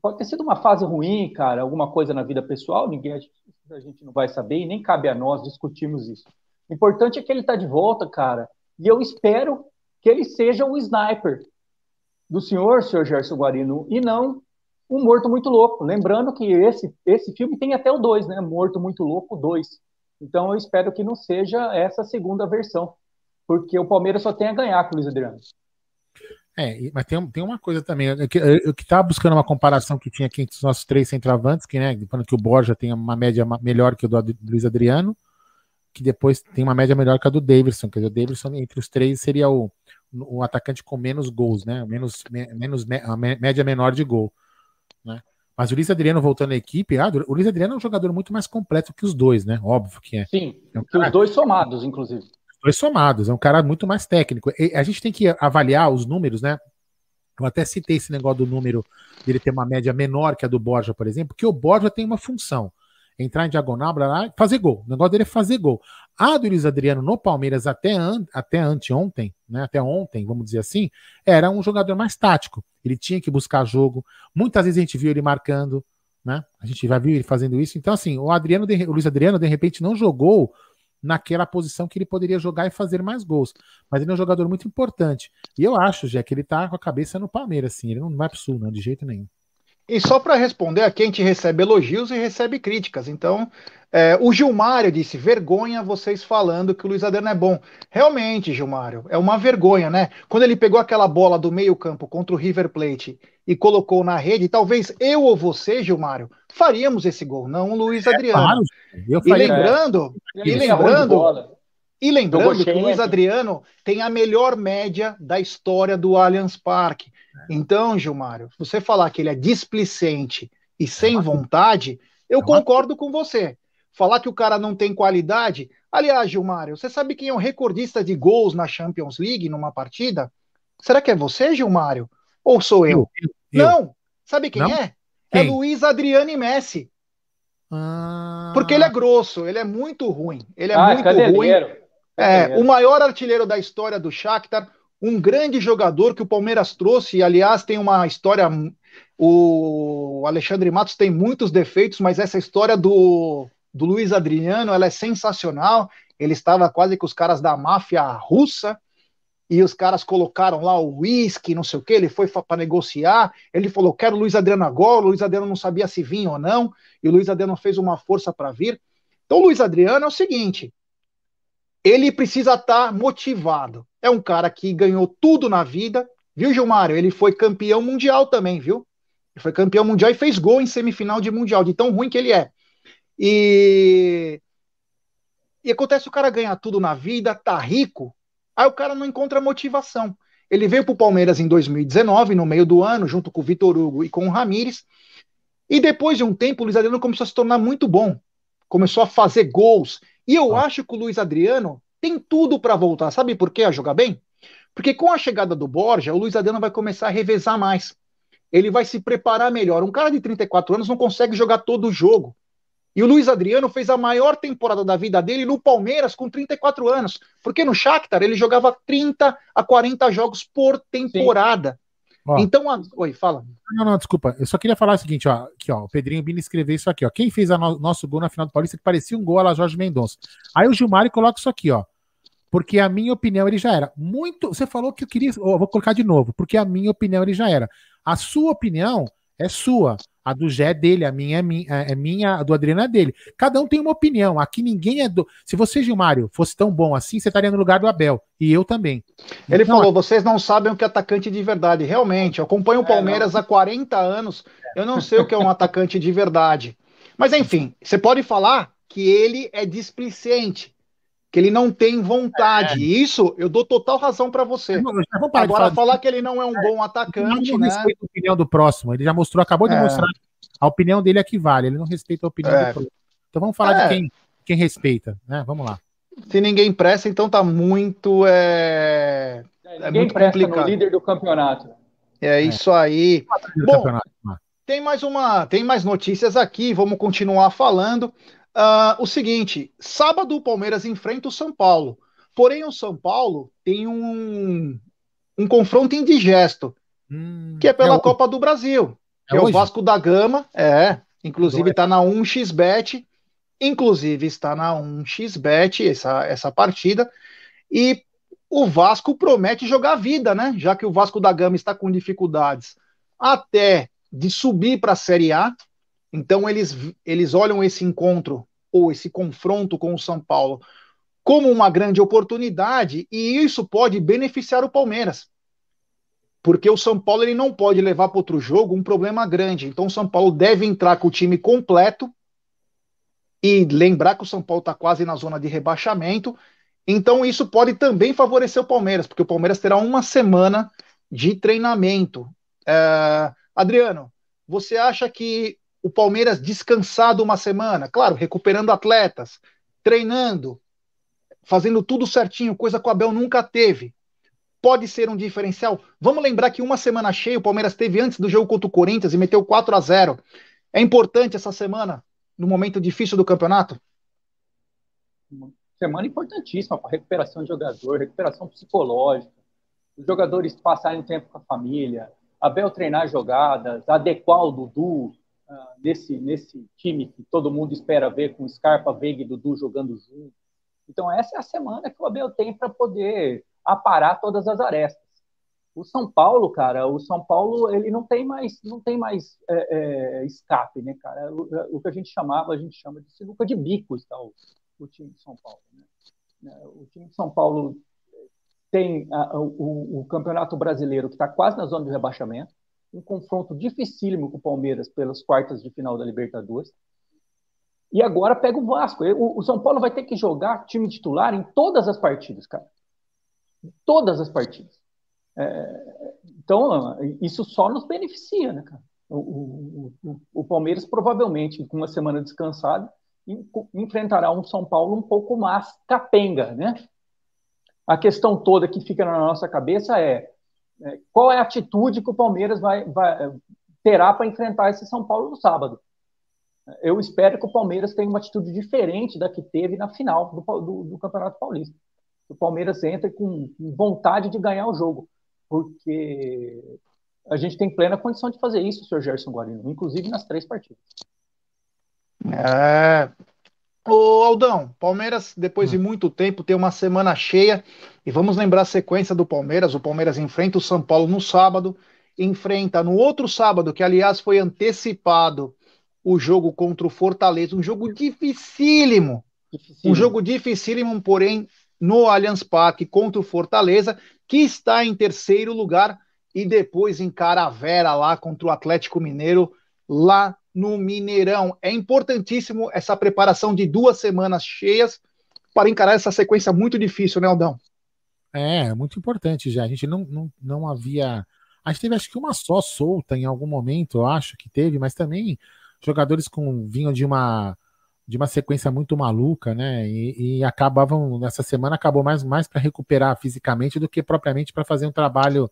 pode ter sido uma fase ruim, cara, alguma coisa na vida pessoal. Ninguém a gente, não vai saber e nem cabe a nós discutirmos isso. O importante é que ele está de volta, cara. E eu espero que ele seja o sniper do senhor, senhor Gerson Guarino, e não um Morto Muito Louco. Lembrando que esse, esse filme tem até o 2, né? Morto Muito Louco 2. Então eu espero que não seja essa segunda versão, porque o Palmeiras só tem a ganhar com o Luiz Adriano. É, mas tem, tem uma coisa também, eu, eu que estava buscando uma comparação que tinha aqui entre os nossos três centroavantes, que, né, falando que o Borja tem uma média melhor que o do Luiz Adriano, que depois tem uma média melhor que a do Davidson, quer dizer, o Davidson entre os três seria o, o atacante com menos gols, né, menos, menos a média menor de gol. Né? Mas o Luiz Adriano voltando à equipe, ah, o Luiz Adriano é um jogador muito mais completo que os dois, né? Óbvio que é. Sim, é um cara... os dois somados, inclusive. Os dois somados, é um cara muito mais técnico. E a gente tem que avaliar os números, né? Eu até citei esse negócio do número dele ter uma média menor que a do Borja, por exemplo, porque o Borja tem uma função entrar em diagonal, blá, blá, fazer gol. O negócio dele é fazer gol. A do Luiz Adriano no Palmeiras até, an, até anteontem, né, até ontem, vamos dizer assim, era um jogador mais tático. Ele tinha que buscar jogo. Muitas vezes a gente viu ele marcando, né? A gente já viu ele fazendo isso. Então, assim, o Adriano, o Luiz Adriano, de repente, não jogou naquela posição que ele poderia jogar e fazer mais gols. Mas ele é um jogador muito importante. E eu acho, já que ele tá com a cabeça no Palmeiras, assim, ele não vai pro sul, não, de jeito nenhum. E só para responder, aqui a gente recebe elogios e recebe críticas. Então, é, o Gilmário disse: vergonha vocês falando que o Luiz Adriano é bom. Realmente, Gilmário, é uma vergonha, né? Quando ele pegou aquela bola do meio-campo contra o River Plate e colocou na rede, talvez eu ou você, Gilmário, faríamos esse gol, não o Luiz é, Adriano. Claro, e lembrando, é, e lembrando, e lembrando que o Luiz Adriano tem a melhor média da história do Allianz Parque. Então, Gilmário, você falar que ele é displicente e sem vontade, eu concordo com você. Falar que o cara não tem qualidade. Aliás, Gilmário, você sabe quem é o recordista de gols na Champions League numa partida? Será que é você, Gilmário? Ou sou eu? eu, eu. Não. Sabe quem não? é? é quem? É Luiz Adriano e Messi. Ah... Porque ele é grosso, ele é muito ruim. Ele é ah, muito ruim. É, o maior artilheiro da história do Shakhtar, um grande jogador que o Palmeiras trouxe, e aliás tem uma história, o Alexandre Matos tem muitos defeitos, mas essa história do, do Luiz Adriano, ela é sensacional, ele estava quase com os caras da máfia russa, e os caras colocaram lá o uísque, não sei o que, ele foi para negociar, ele falou, quero o Luiz Adriano agora, o Luiz Adriano não sabia se vinha ou não, e o Luiz Adriano fez uma força para vir. Então o Luiz Adriano é o seguinte, ele precisa estar tá motivado. É um cara que ganhou tudo na vida, viu, Gilmário? Ele foi campeão mundial também, viu? Ele foi campeão mundial e fez gol em semifinal de mundial, de tão ruim que ele é. E, e acontece o cara ganhar tudo na vida, tá rico, aí o cara não encontra motivação. Ele veio para o Palmeiras em 2019, no meio do ano, junto com o Vitor Hugo e com o Ramires. E depois de um tempo, o Luiz Adriano começou a se tornar muito bom. Começou a fazer gols. E eu ah. acho que o Luiz Adriano tem tudo para voltar. Sabe por quê a jogar bem? Porque com a chegada do Borja, o Luiz Adriano vai começar a revezar mais. Ele vai se preparar melhor. Um cara de 34 anos não consegue jogar todo o jogo. E o Luiz Adriano fez a maior temporada da vida dele no Palmeiras com 34 anos. Porque no Shakhtar ele jogava 30 a 40 jogos por temporada. Sim. Ó, então, a... oi, fala. Não, não, desculpa. Eu só queria falar o seguinte, ó, aqui, ó, o Pedrinho Bini escreveu isso aqui, ó. Quem fez o no nosso gol na final do Paulista que parecia um gol a Jorge Mendonça. Aí o Gilmar coloca isso aqui, ó. Porque a minha opinião ele já era. Muito. Você falou que eu queria. vou colocar de novo. Porque a minha opinião ele já era. A sua opinião é sua. A do Gé é dele, a minha é minha, é minha, a do Adriano é dele. Cada um tem uma opinião. Aqui ninguém é do. Se você, Gilmário, fosse tão bom assim, você estaria no lugar do Abel. E eu também. Ele então, falou: vocês não sabem o que é atacante de verdade. Realmente, eu acompanho o é, Palmeiras é, há 40 anos. Eu não sei o que é um atacante de verdade. Mas enfim, você pode falar que ele é displicente que ele não tem vontade. É. Isso eu dou total razão para você. Agora, falar, falar, que ele não é um bom atacante. Ele não né? respeita a opinião do próximo. Ele já mostrou, acabou de é. mostrar. A opinião dele é que vale. Ele não respeita a opinião é. do próximo. Então vamos falar de é. quem, quem respeita, né? Vamos lá. Se ninguém presta, então tá muito. É, é ninguém muito complicado. líder do campeonato. É isso aí. Bom, tem mais uma, tem mais notícias aqui. Vamos continuar falando. Uh, o seguinte: sábado o Palmeiras enfrenta o São Paulo. Porém, o São Paulo tem um, um confronto indigesto, hum, que é pela é Copa do Brasil, é, é o Vasco da Gama. É, inclusive está na 1xBet. Inclusive está na 1xBet essa, essa partida. E o Vasco promete jogar vida, né? Já que o Vasco da Gama está com dificuldades até de subir para a Série A. Então eles, eles olham esse encontro ou esse confronto com o São Paulo como uma grande oportunidade e isso pode beneficiar o Palmeiras. Porque o São Paulo ele não pode levar para outro jogo um problema grande. Então o São Paulo deve entrar com o time completo e lembrar que o São Paulo está quase na zona de rebaixamento. Então isso pode também favorecer o Palmeiras, porque o Palmeiras terá uma semana de treinamento. É... Adriano, você acha que o Palmeiras descansado uma semana, claro, recuperando atletas, treinando, fazendo tudo certinho, coisa que o Abel nunca teve. Pode ser um diferencial. Vamos lembrar que uma semana cheia o Palmeiras teve antes do jogo contra o Corinthians e meteu 4 a 0. É importante essa semana no momento difícil do campeonato? Semana importantíssima para recuperação de jogador, recuperação psicológica, os jogadores passarem tempo com a família, Abel treinar jogadas, adequar o Dudu, nesse, nesse time que todo mundo espera ver com Scarpa, Veiga e Dudu jogando junto. Então, essa é a semana que o Abel tem para poder aparar todas as arestas. O São Paulo, cara, o São Paulo ele não tem mais, não tem mais é, é, escape, né, cara? O, o, que a gente chamava, a gente chama de sinuca de bicos, tá? O, o time de São Paulo. Né? É, o time de São Paulo tem a, o, o, Campeonato Brasileiro que está quase na zona de rebaixamento um confronto dificílimo com o Palmeiras pelas quartas de final da Libertadores. E agora pega o Vasco. O, São Paulo vai ter que jogar time titular em todas as partidas, cara. Em todas as partidas. É, então, isso só nos beneficia, né, cara? O, o, o, Palmeiras provavelmente, com uma semana descansada, enfrentará um São Paulo um pouco mais capenga, né? A questão toda que fica na nossa cabeça é é, qual é a atitude que o Palmeiras vai, vai terá para enfrentar esse São Paulo no sábado. Eu espero que o Palmeiras tenha uma atitude diferente da que teve na final do, do, do Campeonato Paulista. O Palmeiras entra com vontade de ganhar o jogo, porque a gente tem plena condição de fazer isso, Sr. Gerson Guarino, inclusive nas três partidas. É, Ô Aldão, Palmeiras, depois de hum. muito tempo, tem uma semana cheia. E vamos lembrar a sequência do Palmeiras. O Palmeiras enfrenta o São Paulo no sábado, enfrenta no outro sábado, que aliás foi antecipado, o jogo contra o Fortaleza. Um jogo dificílimo. dificílimo. Um jogo dificílimo, porém, no Allianz Parque contra o Fortaleza, que está em terceiro lugar. E depois encara a Vera lá contra o Atlético Mineiro, lá no Mineirão. É importantíssimo essa preparação de duas semanas cheias para encarar essa sequência muito difícil, né, Aldão? É, muito importante já. A gente não, não, não havia. A gente teve acho que uma só solta em algum momento, eu acho que teve, mas também jogadores com vinham de uma de uma sequência muito maluca, né? E, e acabavam nessa semana acabou mais mais para recuperar fisicamente do que propriamente para fazer um trabalho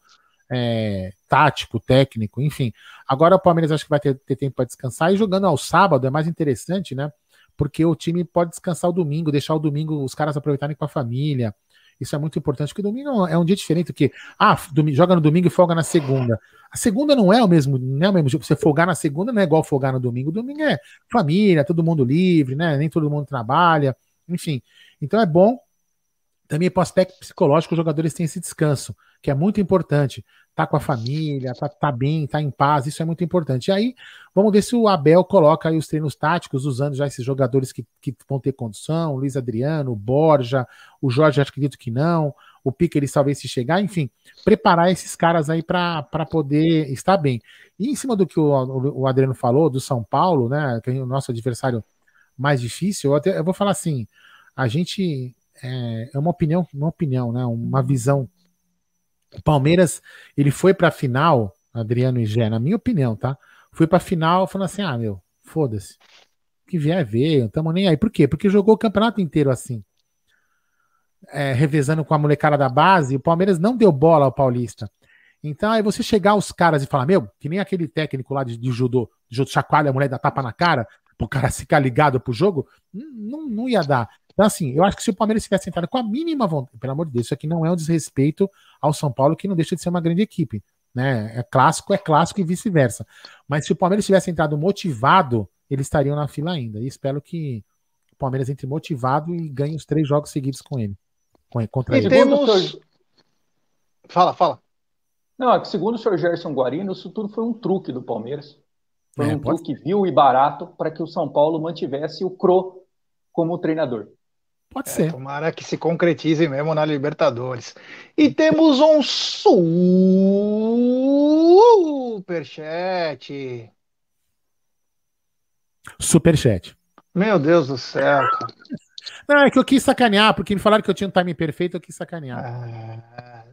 é, tático, técnico, enfim. Agora o Palmeiras acho que vai ter, ter tempo para descansar e jogando ao sábado é mais interessante, né? Porque o time pode descansar o domingo, deixar o domingo os caras aproveitarem com a família. Isso é muito importante, porque domingo é um dia diferente do que, ah, joga no domingo e folga na segunda. A segunda não é o mesmo, não é o mesmo tipo, você folgar na segunda não é igual folgar no domingo. Domingo é família, todo mundo livre, né? Nem todo mundo trabalha, enfim. Então é bom também para o aspecto psicológico, os jogadores têm esse descanso, que é muito importante. tá com a família, tá, tá bem, tá em paz, isso é muito importante. E aí, vamos ver se o Abel coloca aí os treinos táticos, usando já esses jogadores que, que vão ter condição, o Luiz Adriano, o Borja, o Jorge, acredito que não, o Pique, talvez se chegar, enfim, preparar esses caras aí para poder estar bem. E em cima do que o, o Adriano falou, do São Paulo, né, que é o nosso adversário mais difícil, eu, até, eu vou falar assim, a gente, é, é uma opinião, uma opinião, né, uma visão o Palmeiras, ele foi para a final, Adriano e Gé, na minha opinião, tá? Foi para a final falando assim: ah, meu, foda-se. Que vier não estamos nem aí. Por quê? Porque jogou o campeonato inteiro assim. É, revezando com a molecada da base, o Palmeiras não deu bola ao Paulista. Então, aí você chegar aos caras e falar, meu, que nem aquele técnico lá de, de judô, de judô chacoalha a mulher da tapa na cara, pro cara ficar ligado pro jogo, não, não ia dar. Então, assim, eu acho que se o Palmeiras tivesse entrado com a mínima vontade, pelo amor de Deus, isso aqui não é um desrespeito ao São Paulo, que não deixa de ser uma grande equipe. Né? É clássico, é clássico e vice-versa. Mas se o Palmeiras tivesse entrado motivado, eles estariam na fila ainda. E espero que o Palmeiras entre motivado e ganhe os três jogos seguidos com ele. Contra e ele. temos. Fala, fala. Não, é que segundo o senhor Gerson Guarino, isso tudo foi um truque do Palmeiras. Foi é, um truque vil e barato para que o São Paulo mantivesse o Cro como treinador. Pode é, ser. Tomara que se concretize mesmo na Libertadores. E temos um superchat. Superchat. Meu Deus do céu. Não, é que eu quis sacanear, porque me falaram que eu tinha um time perfeito, eu quis sacanear. Ah,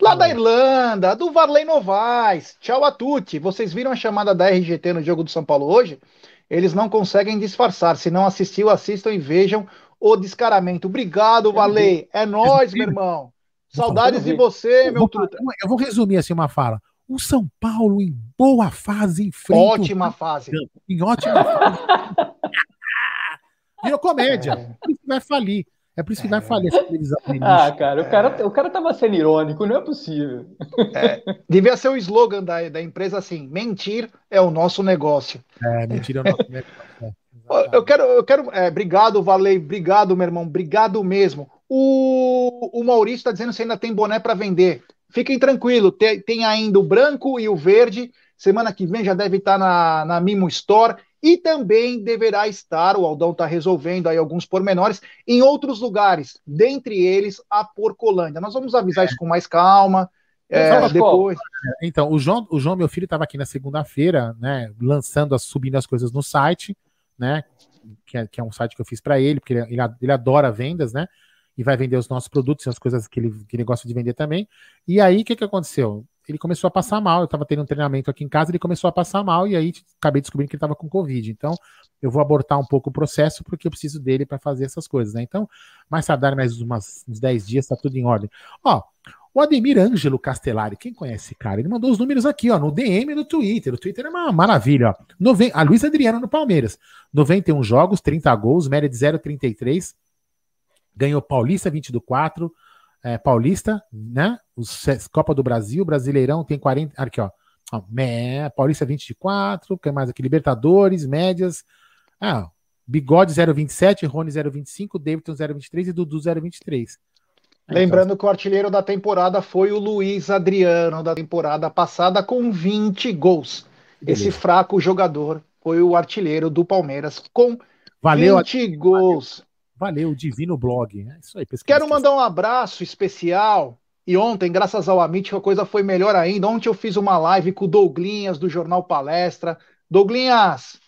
lá da Irlanda, do Varley Novaes. Tchau a tutti. Vocês viram a chamada da RGT no jogo do São Paulo hoje? Eles não conseguem disfarçar. Se não assistiu, assistam e vejam o descaramento. Obrigado, Valei. É nós, meu irmão. Saudades de você, meu truta. Eu vou resumir assim uma fala. O São Paulo em boa fase, em frente. Ótima fase. Em ótima fase. Virou comédia. É. Por isso que vai falir. É por isso que vai falir essa televisão. Ah, cara, o cara, o cara tava sendo irônico, não é possível. É, devia ser o slogan da, da empresa assim: mentir é o nosso negócio. É, mentir é o nosso negócio. É. Eu quero, eu quero. É, obrigado, Valei. Obrigado, meu irmão. Obrigado mesmo. O, o Maurício está dizendo se ainda tem boné para vender. Fiquem tranquilos, tem, tem, ainda o branco e o verde. Semana que vem já deve estar tá na, na Mimo Store. E também deverá estar, o Aldão está resolvendo aí alguns pormenores, em outros lugares, dentre eles a Porcolândia. Nós vamos avisar é. isso com mais calma. É, depois. Então, o João, o João, meu filho, estava aqui na segunda-feira, né, lançando, subindo as coisas no site né? Que é, que é um site que eu fiz para ele, porque ele, ele, adora vendas, né? E vai vender os nossos produtos e as coisas que ele, que ele gosta de vender também. E aí, o que, que aconteceu? Ele começou a passar mal. Eu estava tendo um treinamento aqui em casa, ele começou a passar mal, e aí acabei descobrindo que ele estava com Covid. Então, eu vou abortar um pouco o processo, porque eu preciso dele para fazer essas coisas, né? Então, mais tardar mais umas, uns 10 dias, tá tudo em ordem. Ó, o Ademir Ângelo Castellari, quem conhece esse cara? Ele mandou os números aqui, ó, no DM no Twitter. O Twitter é uma maravilha, ó. Noven... A Luiz Adriana no Palmeiras. 91 jogos, 30 gols, média de 0,33. Ganhou Paulista 20 do 4. É, Paulista, né? Os, Copa do Brasil, Brasileirão tem 40. Aqui, ó. ó Paulista 24, que mais aqui? Libertadores, médias. Ah, Bigode 0,27, Rony 0,25, Davidson 0,23 e Dudu 0,23. Lembrando que o artilheiro da temporada foi o Luiz Adriano, da temporada passada, com 20 gols. Beleza. Esse fraco jogador foi o artilheiro do Palmeiras, com Valeu, 20 gols. Valeu, Divino Blog. É isso aí, Quero mandar um abraço especial. E ontem, graças ao Amit, a coisa foi melhor ainda. Ontem eu fiz uma live com o Douglinhas, do Jornal Palestra. Douglinhas,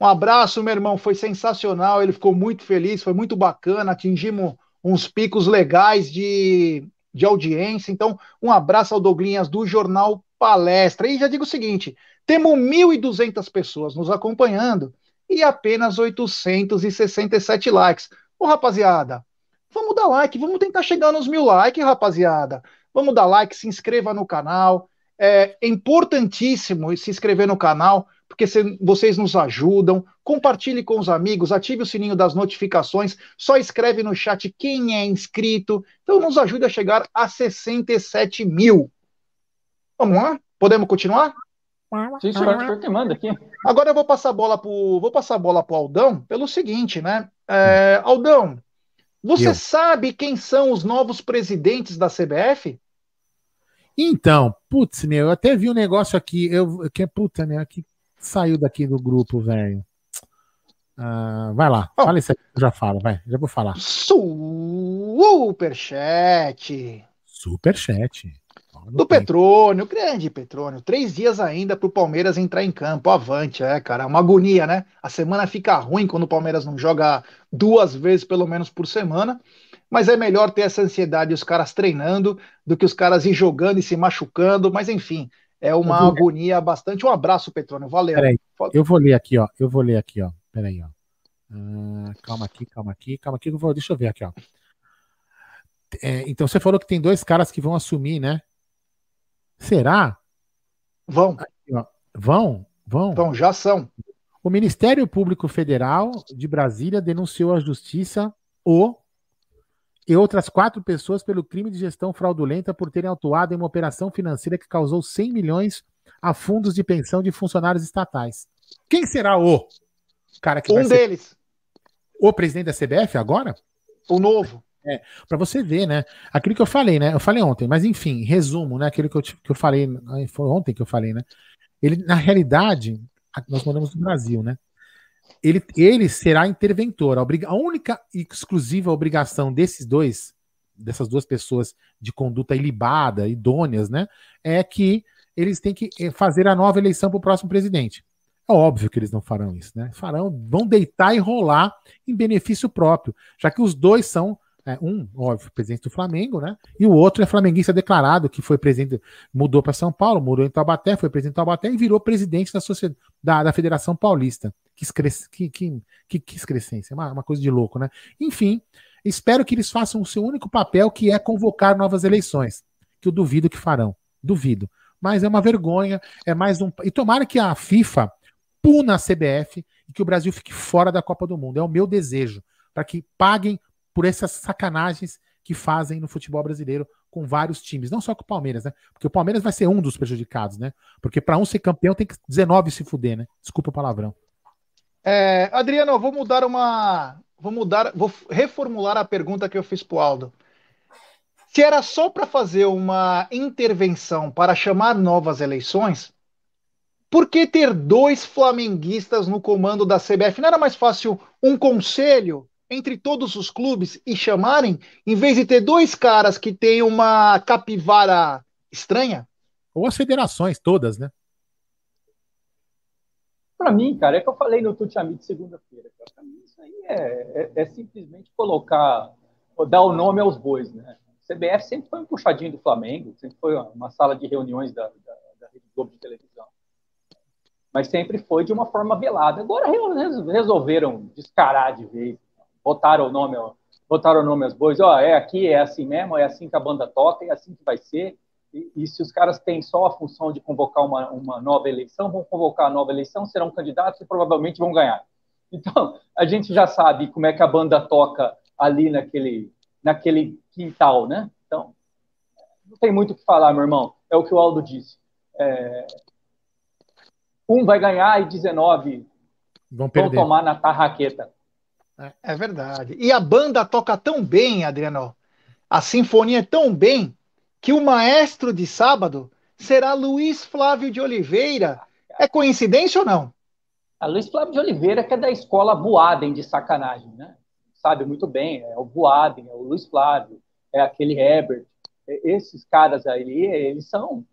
um abraço, meu irmão. Foi sensacional. Ele ficou muito feliz, foi muito bacana. Atingimos uns picos legais de, de audiência. Então, um abraço ao Douglinhas do Jornal Palestra. E já digo o seguinte: temos 1.200 pessoas nos acompanhando e apenas 867 likes. Ô, rapaziada, vamos dar like, vamos tentar chegar nos mil likes, rapaziada. Vamos dar like, se inscreva no canal. É importantíssimo se inscrever no canal, porque vocês nos ajudam. Compartilhe com os amigos, ative o sininho das notificações, só escreve no chat quem é inscrito. Então nos ajude a chegar a 67 mil. Vamos lá? Podemos continuar? Sim, senhor, que manda aqui. Agora eu vou passar a bola pro, vou passar a bola pro Aldão pelo seguinte, né? É, Aldão, você eu. sabe quem são os novos presidentes da CBF? Então, Putz, meu, eu até vi um negócio aqui. Eu, que é puta, né? Que saiu daqui do grupo, velho. Uh, vai lá, oh. fala isso aí, já falo, vai, já vou falar. Superchat. Superchat. Do Petrônio, grande Petrônio. Três dias ainda para o Palmeiras entrar em campo. Avante, é, cara. Uma agonia, né? A semana fica ruim quando o Palmeiras não joga duas vezes, pelo menos, por semana. Mas é melhor ter essa ansiedade os caras treinando do que os caras ir jogando e se machucando. Mas enfim, é uma agonia bastante. Um abraço, Petrônio. Valeu. Peraí, eu vou ler aqui, ó. Eu vou ler aqui, ó. Peraí, ó. Uh, calma aqui, calma aqui, calma aqui. Eu vou, deixa eu ver aqui, ó. É, então você falou que tem dois caras que vão assumir, né? Será? Vão. Aqui, vão? Vão? Então, já são. O Ministério Público Federal de Brasília denunciou à Justiça o e outras quatro pessoas pelo crime de gestão fraudulenta por terem atuado em uma operação financeira que causou 100 milhões a fundos de pensão de funcionários estatais. Quem será o cara que um deles. O presidente da CBF agora? O novo. É, para você ver, né? Aquilo que eu falei, né? Eu falei ontem, mas enfim, resumo, né? Aquilo que eu, que eu falei, foi ontem que eu falei, né? Ele, na realidade, nós moramos no Brasil, né? Ele, ele será interventor. A, única e exclusiva obrigação desses dois, dessas duas pessoas de conduta ilibada, idôneas, né? É que eles têm que eh, fazer a nova eleição para o próximo presidente. É óbvio que eles não farão isso, né? Farão, vão deitar e rolar em benefício próprio, já que os dois são é, um, óbvio, presidente do Flamengo, né? E o outro é flamenguista declarado, que foi presidente, mudou para São Paulo, mudou em Taubaté, foi presidente de Taubaté e virou presidente da, sociedade, da, da Federação Paulista. Que, excres, que, que, que, que excrescência, uma, uma coisa de louco, né? Enfim, espero que eles façam o seu único papel, que é convocar novas eleições, que eu duvido que farão. Duvido. Mas é uma vergonha, é mais um. E tomara que a FIFA puna a CBF e que o Brasil fique fora da Copa do Mundo. É o meu desejo, para que paguem por essas sacanagens que fazem no futebol brasileiro com vários times, não só com o Palmeiras, né? Porque o Palmeiras vai ser um dos prejudicados, né? Porque para um ser campeão tem que 19 se fuder, né? Desculpa o palavrão. É, Adriano, eu vou mudar uma. Vou mudar, vou reformular a pergunta que eu fiz pro Aldo. Se era só para fazer uma intervenção para chamar novas eleições, por que ter dois flamenguistas no comando da CBF? Não era mais fácil um conselho entre todos os clubes e chamarem, em vez de ter dois caras que têm uma capivara estranha? Ou as federações todas, né? Para mim, cara, é que eu falei no Tutiamite segunda-feira. Para mim, isso aí é, é, é, simplesmente colocar, dar o nome aos bois, né? O CBF sempre foi um puxadinho do Flamengo, sempre foi uma sala de reuniões da, da, da Rede Globo de televisão. Mas sempre foi de uma forma velada. Agora resolveram descarar de vez botaram o nome, botaram o nome aos bois, ó, é aqui, é assim mesmo, é assim que a banda toca, é assim que vai ser. E, e, se os caras têm só a função de convocar uma, uma nova eleição, vão convocar a nova eleição, serão candidatos e provavelmente vão ganhar. Então, a gente já sabe como é que a banda toca ali naquele, naquele quintal, né? Então, não tem muito o que falar, meu irmão. É o que o Aldo disse. É, um vai ganhar e 19 vão, vão tomar na tarraqueta. É verdade. E a banda toca tão bem, Adriano. A sinfonia é tão bem que o maestro de sábado será Luiz Flávio de Oliveira. É coincidência ou não? A Luiz Flávio de Oliveira, que é da escola Boaden de sacanagem, né? Sabe muito bem, é o Boaden, é o Luiz Flávio, é aquele Herbert. Esses caras aí, eles são.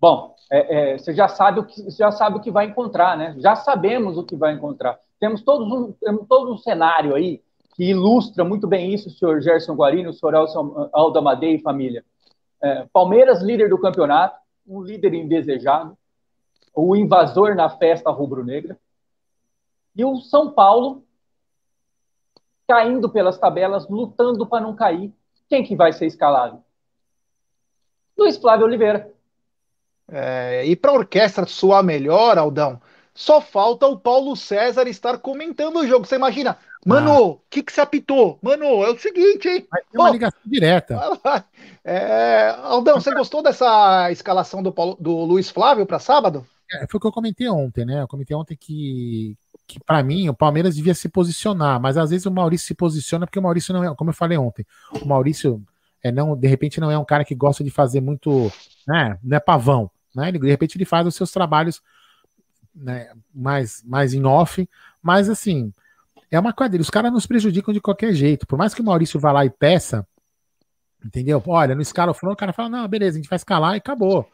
Bom, é, é, você já sabe o que já sabe o que vai encontrar, né? Já sabemos o que vai encontrar. Temos, todos um, temos todo um cenário aí que ilustra muito bem isso, o senhor Gerson Guarino, o senhor Aldo Amadei e família. É, Palmeiras, líder do campeonato, um líder indesejado, o invasor na festa rubro-negra, e o São Paulo caindo pelas tabelas, lutando para não cair. Quem que vai ser escalado? Luiz Flávio Oliveira. É, e para a orquestra soar melhor, Aldão, só falta o Paulo César estar comentando o jogo. Você imagina, mano, o ah. que, que você apitou? Mano, é o seguinte, hein? Vai ter uma oh, ligação direta. É, Aldão, você gostou dessa escalação do, Paulo, do Luiz Flávio para sábado? É, foi o que eu comentei ontem, né? Eu comentei ontem que, que para mim, o Palmeiras devia se posicionar, mas às vezes o Maurício se posiciona porque o Maurício não é, como eu falei ontem, o Maurício é, não, de repente não é um cara que gosta de fazer muito, né, não é pavão, né? Ele, de repente ele faz os seus trabalhos né, mais, mais em off, mas assim, é uma quadrilha. Os caras nos prejudicam de qualquer jeito. Por mais que o Maurício vá lá e peça, entendeu? Olha, no escala o cara fala, não, beleza, a gente vai escalar e acabou.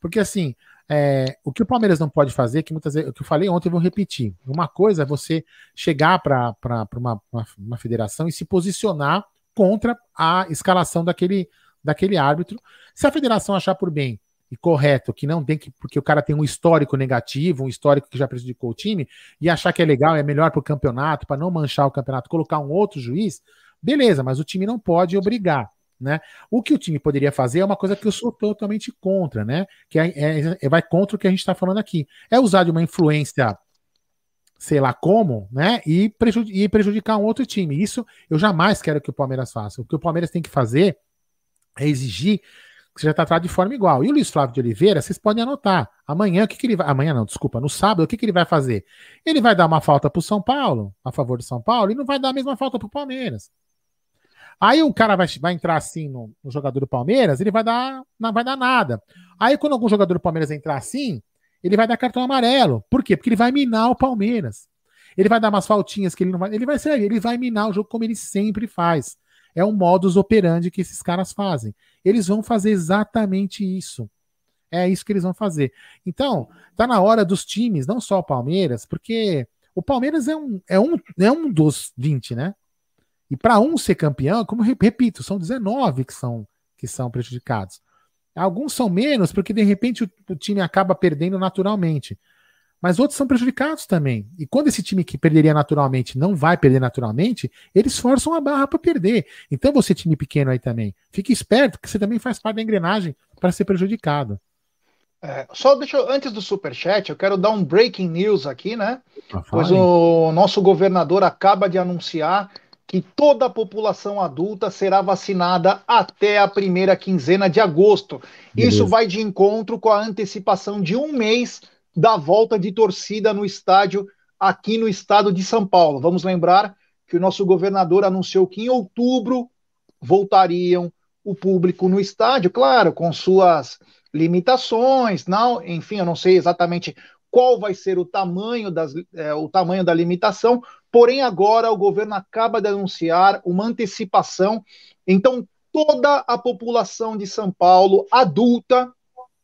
Porque assim, é, o que o Palmeiras não pode fazer, que muitas vezes, o que eu falei ontem, eu vou repetir. Uma coisa é você chegar para uma, uma, uma federação e se posicionar contra a escalação daquele, daquele árbitro. Se a federação achar por bem e correto que não tem que, porque o cara tem um histórico negativo, um histórico que já prejudicou o time, e achar que é legal, é melhor para o campeonato, para não manchar o campeonato, colocar um outro juiz, beleza, mas o time não pode obrigar. Né? O que o time poderia fazer é uma coisa que eu sou totalmente contra, né? Que é, é, é vai contra o que a gente está falando aqui. É usar de uma influência, sei lá como, né? E, e prejudicar um outro time. Isso eu jamais quero que o Palmeiras faça. O que o Palmeiras tem que fazer é exigir que seja tratado de forma igual. E o Luiz Flávio de Oliveira, vocês podem anotar. Amanhã, o que, que ele vai. Amanhã não, desculpa, no sábado, o que, que ele vai fazer? Ele vai dar uma falta para o São Paulo, a favor do São Paulo, e não vai dar a mesma falta para o Palmeiras. Aí o cara vai, vai entrar assim no, no, jogador do Palmeiras, ele vai dar. Não vai dar nada. Aí, quando algum jogador do Palmeiras entrar assim, ele vai dar cartão amarelo. Por quê? Porque ele vai minar o Palmeiras. Ele vai dar umas faltinhas que ele não vai. Ele vai ser, ele vai minar o jogo como ele sempre faz. É um modus operandi que esses caras fazem. Eles vão fazer exatamente isso. É isso que eles vão fazer. Então, tá na hora dos times, não só o Palmeiras, porque o Palmeiras é um, é um, é um dos 20, né? E para um ser campeão, como repito, são 19 que são, que são prejudicados. Alguns são menos, porque de repente o, o time acaba perdendo naturalmente mas outros são prejudicados também. E quando esse time que perderia naturalmente não vai perder naturalmente, eles forçam a barra para perder. Então você, time pequeno aí também, fique esperto que você também faz parte da engrenagem para ser prejudicado. É, só deixa eu, antes do super chat, eu quero dar um breaking news aqui, né? Ah, pois o nosso governador acaba de anunciar que toda a população adulta será vacinada até a primeira quinzena de agosto. Beleza. Isso vai de encontro com a antecipação de um mês da volta de torcida no estádio aqui no estado de São Paulo. Vamos lembrar que o nosso governador anunciou que em outubro voltariam o público no estádio, claro, com suas limitações, não, enfim, eu não sei exatamente qual vai ser o tamanho, das, é, o tamanho da limitação, porém agora o governo acaba de anunciar uma antecipação, então toda a população de São Paulo adulta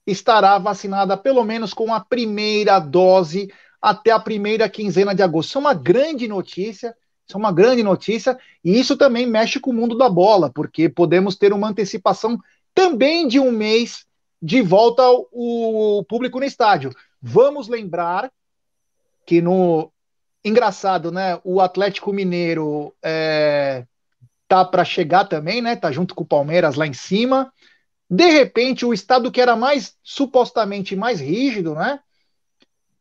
estará vacinada pelo menos com a primeira dose até a primeira quinzena de agosto. Isso é uma grande notícia, isso é uma grande notícia, e isso também mexe com o mundo da bola, porque podemos ter uma antecipação também de um mês de volta ao, ao público no estádio. Vamos lembrar que no engraçado, né? O Atlético Mineiro é, tá para chegar também, né? Tá junto com o Palmeiras lá em cima. De repente, o estado que era mais supostamente mais rígido, né?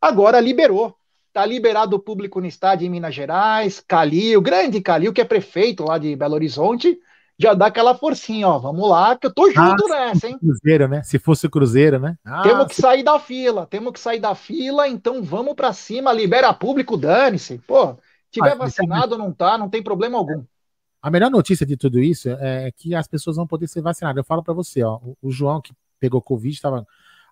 Agora liberou. Está liberado o público no estádio em Minas Gerais, Calil, grande Calil, que é prefeito lá de Belo Horizonte, já dá aquela forcinha, ó. Vamos lá, que eu tô junto ah, nessa, hein? Cruzeiro, né? Se fosse o Cruzeiro, né? Ah, temos que se... sair da fila, temos que sair da fila, então vamos para cima, libera público, dane-se. Pô, tiver ah, vacinado não tá, não tem problema algum. A melhor notícia de tudo isso é que as pessoas vão poder ser vacinadas. Eu falo para você, ó, o João que pegou Covid, estava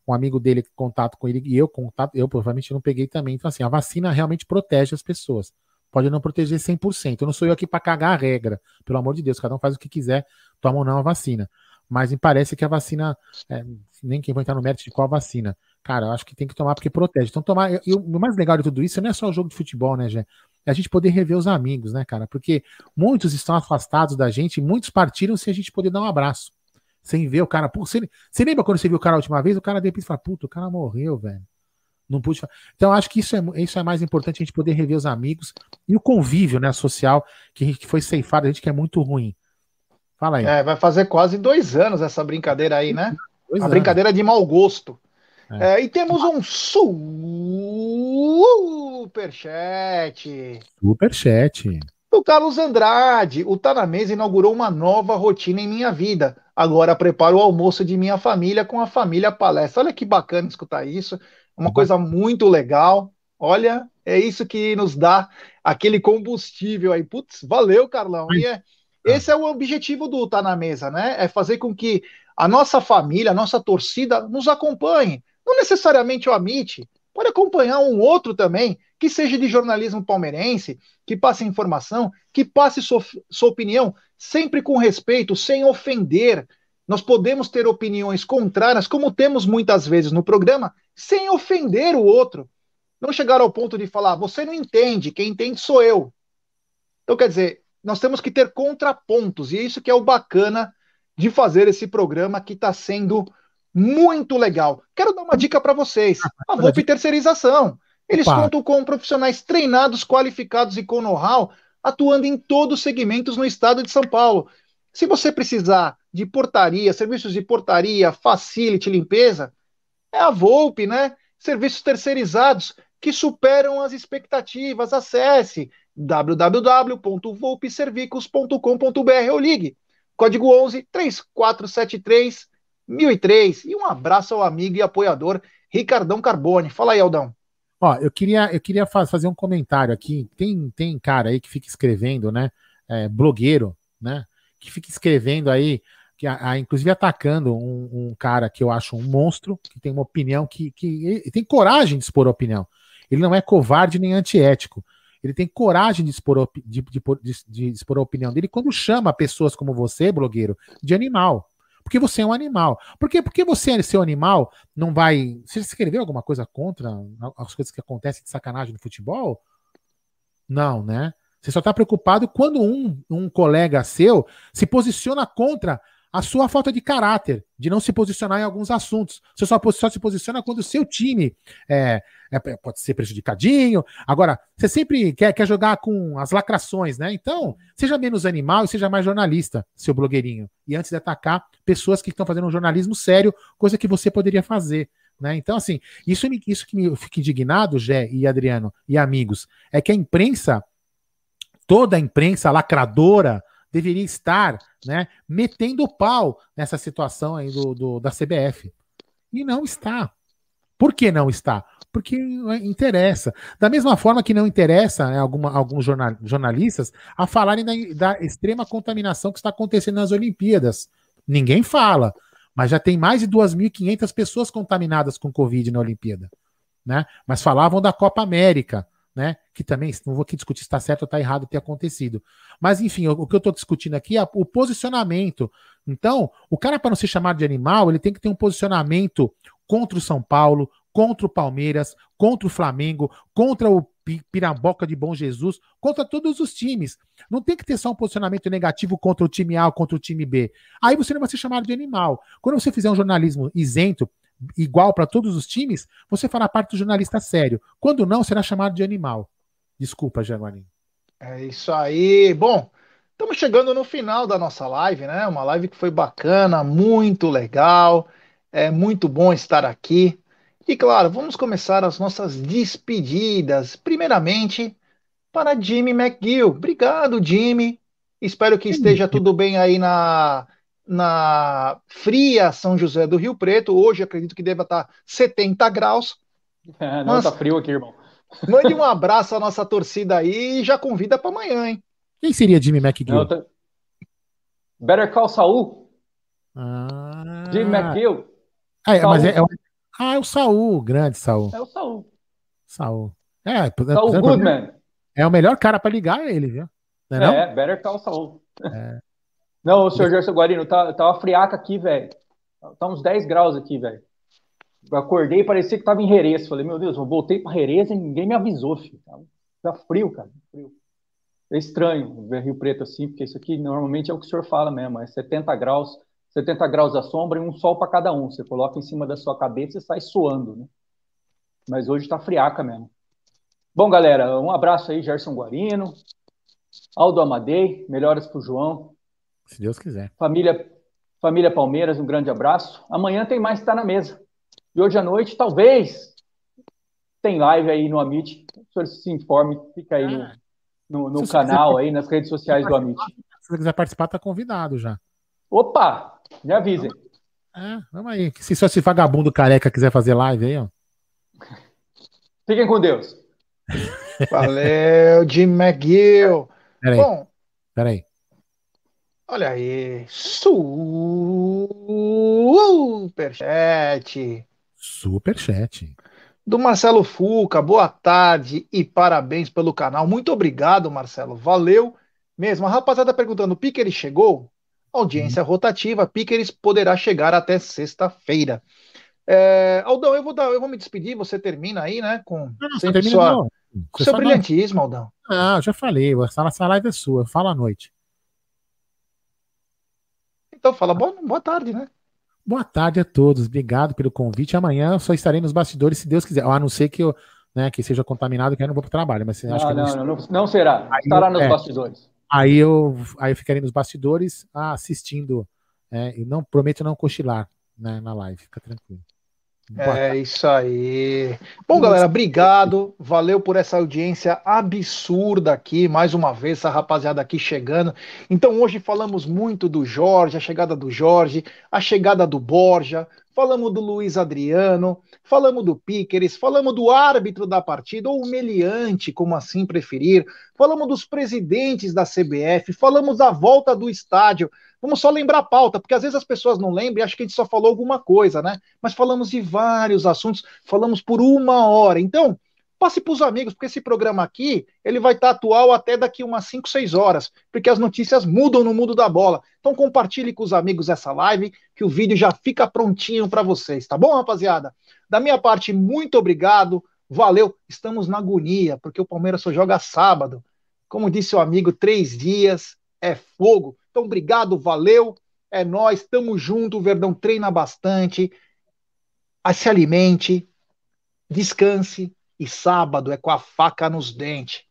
um amigo dele contato com ele e eu contato, eu provavelmente não peguei também. Então assim, a vacina realmente protege as pessoas. Pode não proteger 100%. Eu não sou eu aqui para cagar a regra, pelo amor de Deus, cada um faz o que quiser, toma ou não a vacina. Mas me parece que a vacina, é, nem quem vai entrar no mérito de qual vacina. Cara, eu acho que tem que tomar porque protege. Então, tomar. E o mais legal de tudo isso não é só o jogo de futebol, né, Gê? é a gente poder rever os amigos, né, cara? Porque muitos estão afastados da gente, muitos partiram sem a gente poder dar um abraço. Sem ver o cara. Pô, você, você lembra quando você viu o cara a última vez? O cara de repente fala, puta, o cara morreu, velho. Não pude Então, acho que isso é, isso é mais importante, a gente poder rever os amigos e o convívio né, social que, a gente, que foi ceifado, a gente que é muito ruim. Fala aí. É, vai fazer quase dois anos essa brincadeira aí, né? Dois a anos. brincadeira de mau gosto. É. É, e temos um superchat. Superchat. O Carlos Andrade, o Tá na Mesa inaugurou uma nova rotina em minha vida. Agora preparo o almoço de minha família com a família palestra. Olha que bacana escutar isso. Uma uhum. coisa muito legal. Olha, é isso que nos dá aquele combustível aí. Putz, valeu, Carlão. E é, esse é o objetivo do Tá na Mesa, né? É fazer com que a nossa família, a nossa torcida nos acompanhe. Não necessariamente o Amit, pode acompanhar um outro também, que seja de jornalismo palmeirense, que passe informação, que passe sua, sua opinião, sempre com respeito, sem ofender. Nós podemos ter opiniões contrárias, como temos muitas vezes no programa, sem ofender o outro. Não chegar ao ponto de falar, você não entende, quem entende sou eu. Então, quer dizer, nós temos que ter contrapontos, e é isso que é o bacana de fazer esse programa que está sendo muito legal. Quero dar uma dica para vocês: a Volpe Terceirização. Eles Opa. contam com profissionais treinados, qualificados e com know-how, atuando em todos os segmentos no estado de São Paulo. Se você precisar de portaria, serviços de portaria, facility, limpeza, é a Volpe, né? Serviços terceirizados que superam as expectativas. Acesse www.volpeservicos.com.br ou ligue. Código 11 3473 1003. E um abraço ao amigo e apoiador Ricardão Carbone. Fala aí, Aldão. Ó, eu queria, eu queria fazer um comentário aqui. Tem, tem cara aí que fica escrevendo, né? É, blogueiro, né? Que fica escrevendo aí, que a, a, inclusive atacando um, um, cara que eu acho um monstro, que tem uma opinião que, que tem coragem de expor opinião. Ele não é covarde nem antiético. Ele tem coragem de expor, de, de, de, de expor a opinião dele quando chama pessoas como você, blogueiro, de animal. Porque você é um animal. Por quê? Porque você é seu animal, não vai. Você escreveu alguma coisa contra as coisas que acontecem de sacanagem no futebol? Não, né? Você só está preocupado quando um, um colega seu se posiciona contra a sua falta de caráter, de não se posicionar em alguns assuntos. Você só, só se posiciona quando o seu time é, é, pode ser prejudicadinho. Agora, você sempre quer, quer jogar com as lacrações, né? Então, seja menos animal e seja mais jornalista, seu blogueirinho. E antes de atacar pessoas que estão fazendo um jornalismo sério, coisa que você poderia fazer. Né? Então, assim, isso, isso que me fica indignado, Gé e Adriano e amigos, é que a imprensa, toda a imprensa lacradora, deveria estar né, metendo pau nessa situação aí do, do, da CBF. E não está. Por que não está? Porque interessa. Da mesma forma que não interessa né, alguma, alguns jornal, jornalistas a falarem da, da extrema contaminação que está acontecendo nas Olimpíadas. Ninguém fala, mas já tem mais de 2.500 pessoas contaminadas com Covid na Olimpíada. Né? Mas falavam da Copa América, né? Que também, não vou aqui discutir se está certo ou está errado ter acontecido. Mas, enfim, o, o que eu estou discutindo aqui é o posicionamento. Então, o cara, para não ser chamado de animal, ele tem que ter um posicionamento contra o São Paulo, contra o Palmeiras, contra o Flamengo, contra o Piramboca de Bom Jesus, contra todos os times. Não tem que ter só um posicionamento negativo contra o time A ou contra o time B. Aí você não vai ser chamado de animal. Quando você fizer um jornalismo isento, igual para todos os times, você fará parte do jornalista sério. Quando não, será chamado de animal. Desculpa, Jaguarinho. É isso aí. Bom, estamos chegando no final da nossa live, né? Uma live que foi bacana, muito legal. É muito bom estar aqui. E claro, vamos começar as nossas despedidas. Primeiramente, para Jimmy McGill. Obrigado, Jimmy. Espero que esteja tudo bem aí na na fria São José do Rio Preto. Hoje acredito que deva estar 70 graus. É, não, Mas, tá frio aqui, irmão. Mande um abraço à nossa torcida aí e já convida para amanhã, hein? Quem seria Jimmy McGill? Tô... Better Call Saul. Ah. Jimmy McGill. Ah, é, mas é, é, o... ah, é o Saul, grande Saul. É o Saul. Saul. É, Saul Goodman. É o melhor cara para ligar ele, viu? Não é, é não? Better Call Saul. É. Não, o senhor Gerson Guarino, tá, tá uma friaca aqui, velho. Tá uns 10 graus aqui, velho. Acordei e parecia que tava em Jerez. Falei, meu Deus, eu voltei para Jerez e ninguém me avisou, filho. Tá frio, cara. Frio. É estranho ver Rio Preto assim, porque isso aqui normalmente é o que o senhor fala mesmo, é 70 graus, 70 graus à sombra e um sol para cada um. Você coloca em cima da sua cabeça e sai suando, né? Mas hoje tá friaca mesmo. Bom, galera, um abraço aí, Gerson Guarino, Aldo Amadei, melhoras pro João, se Deus quiser. Família, família Palmeiras, um grande abraço. Amanhã tem mais Está na Mesa. E hoje à noite, talvez, tem live aí no Amit. O senhor se informe, fica aí no, no, no canal, aí nas redes sociais do Amit. Se você quiser participar, tá convidado já. Opa! Me avisem. É, vamos aí. Se só esse vagabundo careca quiser fazer live aí, ó. Fiquem com Deus. Valeu, Jim McGill. Peraí. Bom, peraí. Olha aí. Superchat. Superchat. Do Marcelo Fuca, boa tarde e parabéns pelo canal. Muito obrigado, Marcelo. Valeu mesmo. A rapaziada perguntando: Piqueres chegou? Audiência hum. rotativa, Piqueres poderá chegar até sexta-feira. É, Aldão, eu vou, dar, eu vou me despedir, você termina aí, né? Com, não, não, sempre sua, com seu brilhantismo, não. Aldão. Ah, já falei, essa live é sua, fala à noite. Então fala boa, boa tarde, né? Boa tarde a todos, obrigado pelo convite. Amanhã eu só estarei nos bastidores, se Deus quiser. A não ser que eu né, que seja contaminado, que eu não vou para o trabalho. Mas não, acho que não, não, não, não, será. Aí Estará nos é, bastidores. Aí eu, aí eu ficarei nos bastidores assistindo. É, e não prometo não cochilar né, na live, fica tranquilo. É isso aí. Bom, galera, obrigado. Valeu por essa audiência absurda aqui. Mais uma vez, essa rapaziada aqui chegando. Então, hoje falamos muito do Jorge, a chegada do Jorge, a chegada do Borja, falamos do Luiz Adriano, falamos do Piqueres, falamos do árbitro da partida, ou o meliante, como assim preferir, falamos dos presidentes da CBF, falamos da volta do estádio. Vamos só lembrar a pauta, porque às vezes as pessoas não lembram e acham que a gente só falou alguma coisa, né? Mas falamos de vários assuntos, falamos por uma hora. Então, passe para os amigos, porque esse programa aqui ele vai estar tá atual até daqui umas 5, 6 horas, porque as notícias mudam no mundo da bola. Então compartilhe com os amigos essa live, que o vídeo já fica prontinho para vocês, tá bom, rapaziada? Da minha parte, muito obrigado, valeu. Estamos na agonia, porque o Palmeiras só joga sábado. Como disse o amigo, três dias é fogo. Então, obrigado, valeu. É nós, tamo junto. O Verdão treina bastante. Se alimente, descanse. E sábado é com a faca nos dentes.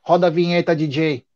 Roda a vinheta, DJ.